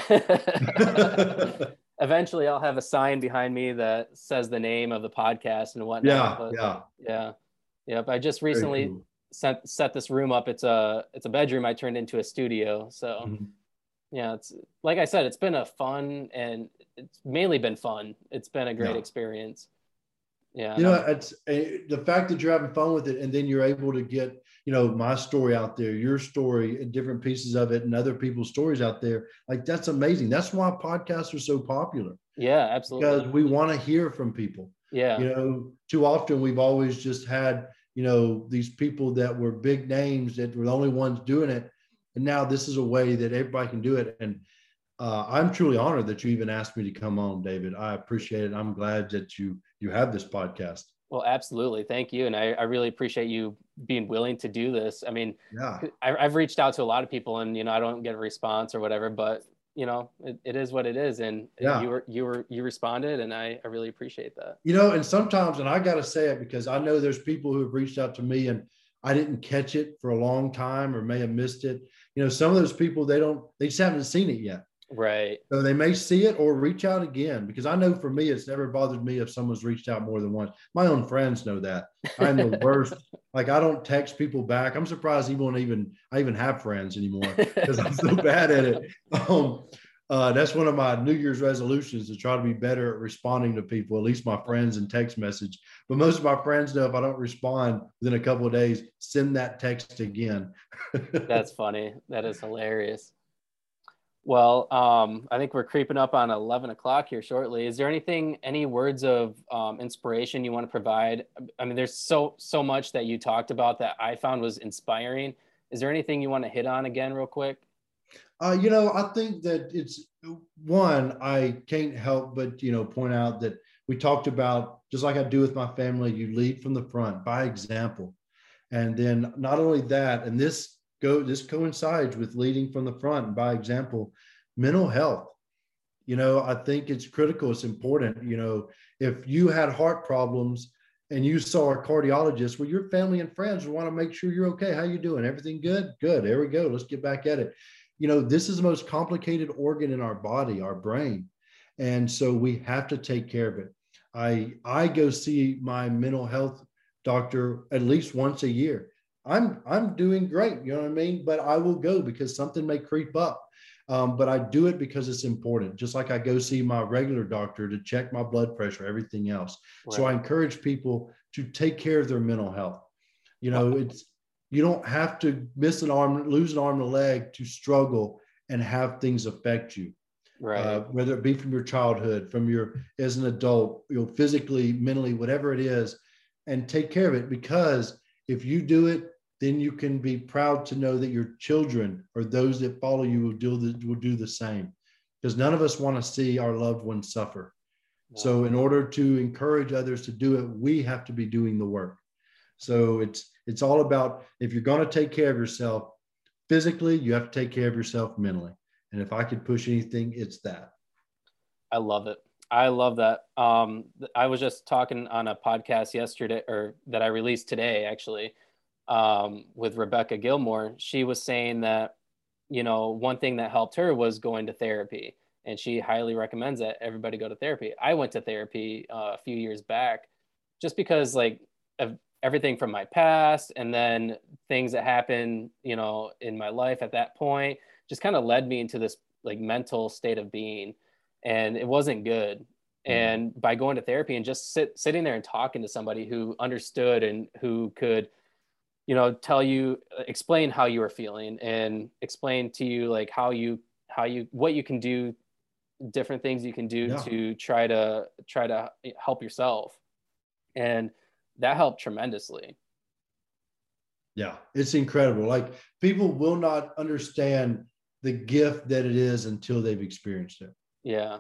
Speaker 2: *laughs* *laughs*
Speaker 1: Eventually, I'll have a sign behind me that says the name of the podcast and whatnot.
Speaker 2: Yeah, but, yeah,
Speaker 1: yeah, yep. I just recently cool. set set this room up. It's a it's a bedroom I turned into a studio. So, mm-hmm. yeah, it's like I said, it's been a fun and it's mainly been fun. It's been a great yeah. experience. Yeah,
Speaker 2: you know, it's a, the fact that you're having fun with it, and then you're able to get you know my story out there your story different pieces of it and other people's stories out there like that's amazing. That's why podcasts are so popular.
Speaker 1: Yeah absolutely.
Speaker 2: Because we want to hear from people.
Speaker 1: Yeah.
Speaker 2: You know too often we've always just had you know these people that were big names that were the only ones doing it and now this is a way that everybody can do it and uh, i'm truly honored that you even asked me to come on david. I appreciate it. I'm glad that you you have this podcast
Speaker 1: well, absolutely. Thank you. And I, I really appreciate you being willing to do this. I mean,
Speaker 2: yeah,
Speaker 1: I, have reached out to a lot of people and, you know, I don't get a response or whatever, but you know, it, it is what it is. And
Speaker 2: yeah.
Speaker 1: you were, you were, you responded and I, I really appreciate that.
Speaker 2: You know, and sometimes, and I got to say it because I know there's people who have reached out to me and I didn't catch it for a long time or may have missed it. You know, some of those people, they don't, they just haven't seen it yet.
Speaker 1: Right.
Speaker 2: So they may see it or reach out again because I know for me, it's never bothered me if someone's reached out more than once. My own friends know that. I'm the *laughs* worst. like I don't text people back. I'm surprised even even I even have friends anymore because I'm so *laughs* bad at it. Um, uh, that's one of my New Year's resolutions to try to be better at responding to people, at least my friends and text message. But most of my friends know if I don't respond within a couple of days, send that text again. *laughs*
Speaker 1: that's funny. That is hilarious. Well, um, I think we're creeping up on 11 o'clock here shortly. Is there anything, any words of um, inspiration you want to provide? I mean, there's so, so much that you talked about that I found was inspiring. Is there anything you want to hit on again, real quick?
Speaker 2: Uh, you know, I think that it's one, I can't help but, you know, point out that we talked about, just like I do with my family, you lead from the front by example. And then not only that, and this go this coincides with leading from the front by example, mental health. You know, I think it's critical, it's important. You know, if you had heart problems and you saw a cardiologist, well, your family and friends want to make sure you're okay. How you doing? Everything good? Good. There we go. Let's get back at it you know, this is the most complicated organ in our body, our brain. And so we have to take care of it. I I go see my mental health doctor at least once a year. I'm I'm doing great, you know what I mean? But I will go because something may creep up. Um, but I do it because it's important. Just like I go see my regular doctor to check my blood pressure, everything else. Right. So I encourage people to take care of their mental health. You know, it's you don't have to miss an arm, lose an arm and a leg to struggle and have things affect you.
Speaker 1: Right. Uh,
Speaker 2: whether it be from your childhood, from your as an adult, you know, physically, mentally, whatever it is, and take care of it. Because if you do it, then you can be proud to know that your children or those that follow you will do the, will do the same. Because none of us want to see our loved ones suffer. No. So, in order to encourage others to do it, we have to be doing the work. So it's it's all about if you're going to take care of yourself physically, you have to take care of yourself mentally. And if I could push anything, it's that.
Speaker 1: I love it. I love that. Um, I was just talking on a podcast yesterday, or that I released today, actually, um, with Rebecca Gilmore. She was saying that, you know, one thing that helped her was going to therapy, and she highly recommends that everybody go to therapy. I went to therapy uh, a few years back, just because, like, of everything from my past and then things that happened you know in my life at that point just kind of led me into this like mental state of being and it wasn't good mm-hmm. and by going to therapy and just sit, sitting there and talking to somebody who understood and who could you know tell you uh, explain how you are feeling and explain to you like how you how you what you can do different things you can do yeah. to try to try to eh, help yourself and that helped tremendously.
Speaker 2: Yeah, it's incredible. Like people will not understand the gift that it is until they've experienced it.
Speaker 1: Yeah.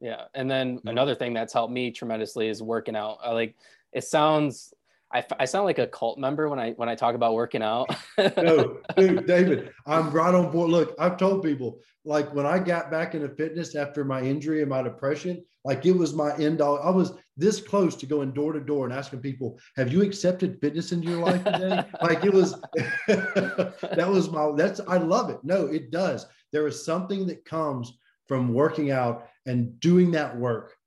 Speaker 1: Yeah. And then another thing that's helped me tremendously is working out. I like it sounds I, I sound like a cult member when I when I talk about working out. *laughs*
Speaker 2: no, dude, David, I'm right on board. Look, I've told people like when I got back into fitness after my injury and my depression, like it was my end all. I was this close to going door to door and asking people, "Have you accepted fitness into your life today?" *laughs* like it was. *laughs* that was my. That's I love it. No, it does. There is something that comes from working out and doing that work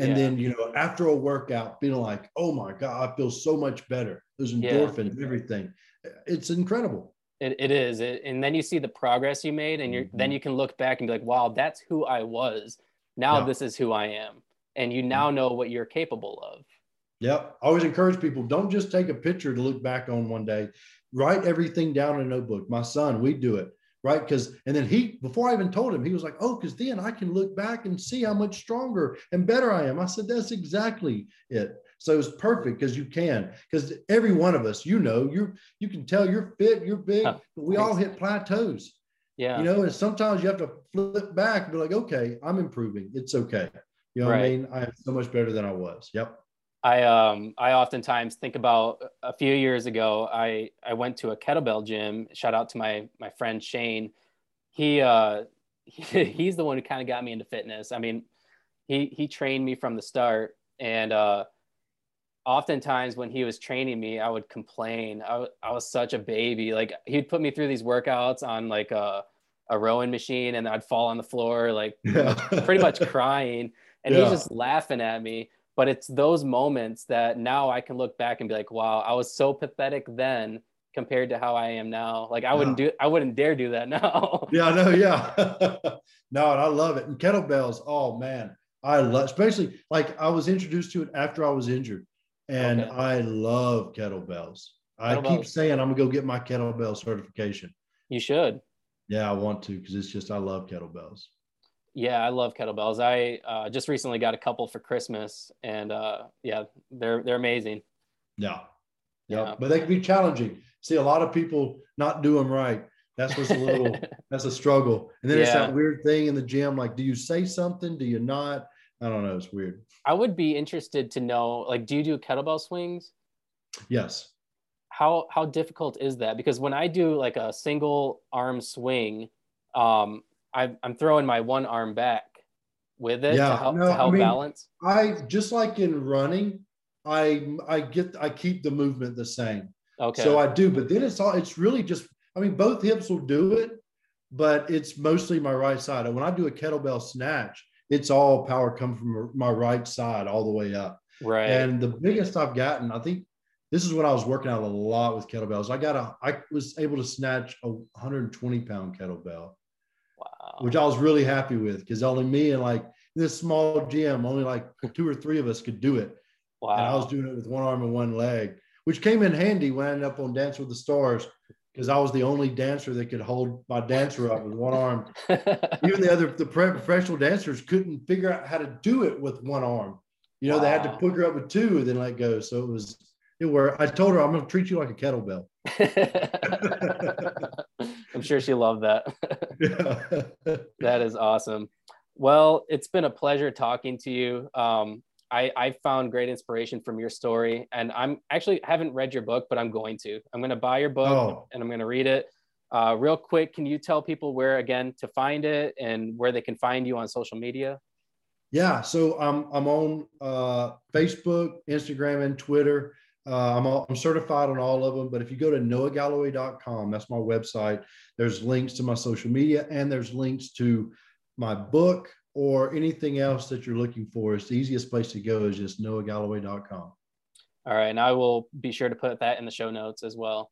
Speaker 2: and yeah. then, you know, after a workout, being like, oh my God, I feel so much better. There's endorphins, yeah. everything. It's incredible.
Speaker 1: It, it is. It, and then you see the progress you made, and you're mm-hmm. then you can look back and be like, wow, that's who I was. Now yeah. this is who I am. And you now mm-hmm. know what you're capable of.
Speaker 2: Yep. I always encourage people don't just take a picture to look back on one day. Write everything down in a notebook. My son, we do it right? Because and then he before I even told him, he was like, "Oh, because then I can look back and see how much stronger and better I am." I said, "That's exactly it." So it's perfect because you can, because every one of us, you know, you you can tell you're fit, you're big, but we all hit plateaus.
Speaker 1: Yeah.
Speaker 2: You know, and sometimes you have to flip back and be like, okay, I'm improving. It's okay. You know right. what I mean? I am so much better than I was. Yep.
Speaker 1: I um I oftentimes think about a few years ago I I went to a kettlebell gym. Shout out to my my friend Shane. He uh he, *laughs* he's the one who kind of got me into fitness. I mean, he he trained me from the start and uh oftentimes when he was training me, I would complain. I, I was such a baby. Like he'd put me through these workouts on like a a rowing machine and I'd fall on the floor, like *laughs* yeah. pretty much crying. And yeah. he's just laughing at me. But it's those moments that now I can look back and be like, wow, I was so pathetic then compared to how I am now. Like I wouldn't do I wouldn't dare do that *laughs* now.
Speaker 2: yeah, no, yeah. *laughs* no, and I love it. And kettlebells, oh man, I love especially like I was introduced to it after I was injured. And okay. I love kettlebells. I keep saying I'm gonna go get my kettlebell certification.
Speaker 1: You should.
Speaker 2: Yeah, I want to because it's just I love kettlebells.
Speaker 1: Yeah, I love kettlebells. I uh, just recently got a couple for Christmas, and uh, yeah, they're they're amazing.
Speaker 2: Yeah. yeah, yeah, but they can be challenging. See, a lot of people not do them right. That's what's a little *laughs* that's a struggle. And then yeah. it's that weird thing in the gym. Like, do you say something? Do you not? I don't know. It's weird.
Speaker 1: I would be interested to know. Like, do you do kettlebell swings?
Speaker 2: Yes
Speaker 1: how how difficult is that? Because when I do like a single arm swing, um, I, I'm throwing my one arm back with it yeah, to help, no, to help I mean, balance.
Speaker 2: I just like in running, I I get I keep the movement the same. Okay. So I do, but then it's all it's really just I mean both hips will do it, but it's mostly my right side. And when I do a kettlebell snatch, it's all power come from my right side all the way up.
Speaker 1: Right.
Speaker 2: And the biggest I've gotten, I think this is when I was working out a lot with kettlebells. I got a, I was able to snatch a 120 pound kettlebell, wow. which I was really happy with because only me and like this small gym, only like two or three of us could do it. Wow. And I was doing it with one arm and one leg, which came in handy when I ended up on Dance with the Stars because I was the only dancer that could hold my dancer up with one arm. *laughs* Even the other, the professional dancers couldn't figure out how to do it with one arm. You know, wow. they had to put her up with two and then let go. So it was, it were I told her I'm going to treat you like a kettlebell. *laughs*
Speaker 1: I'm sure she loved that. *laughs* yeah. that is awesome. Well, it's been a pleasure talking to you. Um, I, I found great inspiration from your story, and I'm actually haven't read your book, but I'm going to. I'm going to buy your book oh. and I'm going to read it. Uh, real quick, can you tell people where again to find it and where they can find you on social media?
Speaker 2: Yeah, so I'm I'm on uh, Facebook, Instagram, and Twitter. Uh, I'm, all, I'm certified on all of them, but if you go to noahgalloway.com, that's my website. There's links to my social media and there's links to my book or anything else that you're looking for. It's the easiest place to go is just noahgalloway.com.
Speaker 1: All right, and I will be sure to put that in the show notes as well.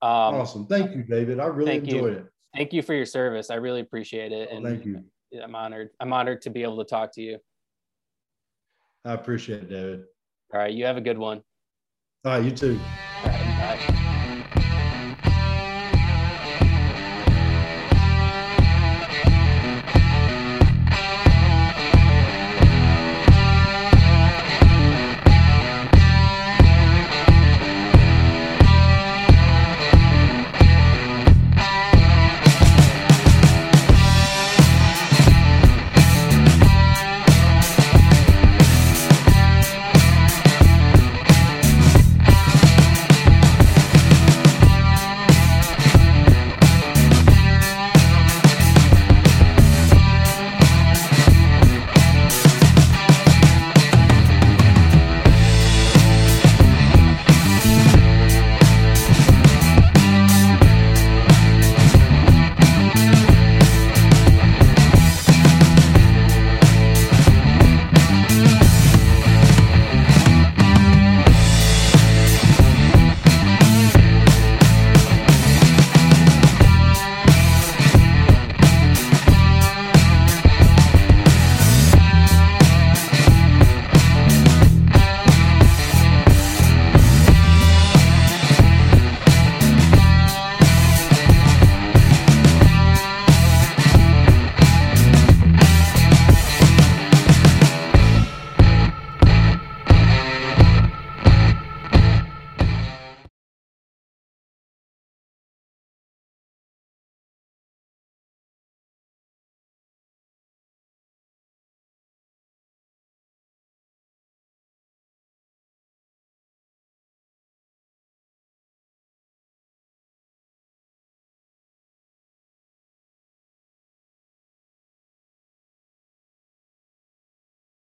Speaker 2: Um, awesome, thank you, David. I really enjoyed
Speaker 1: you.
Speaker 2: it.
Speaker 1: Thank you for your service. I really appreciate it,
Speaker 2: and thank you.
Speaker 1: I'm honored. I'm honored to be able to talk to you.
Speaker 2: I appreciate it, David.
Speaker 1: All right, you have a good one.
Speaker 2: Right, you too. Bye.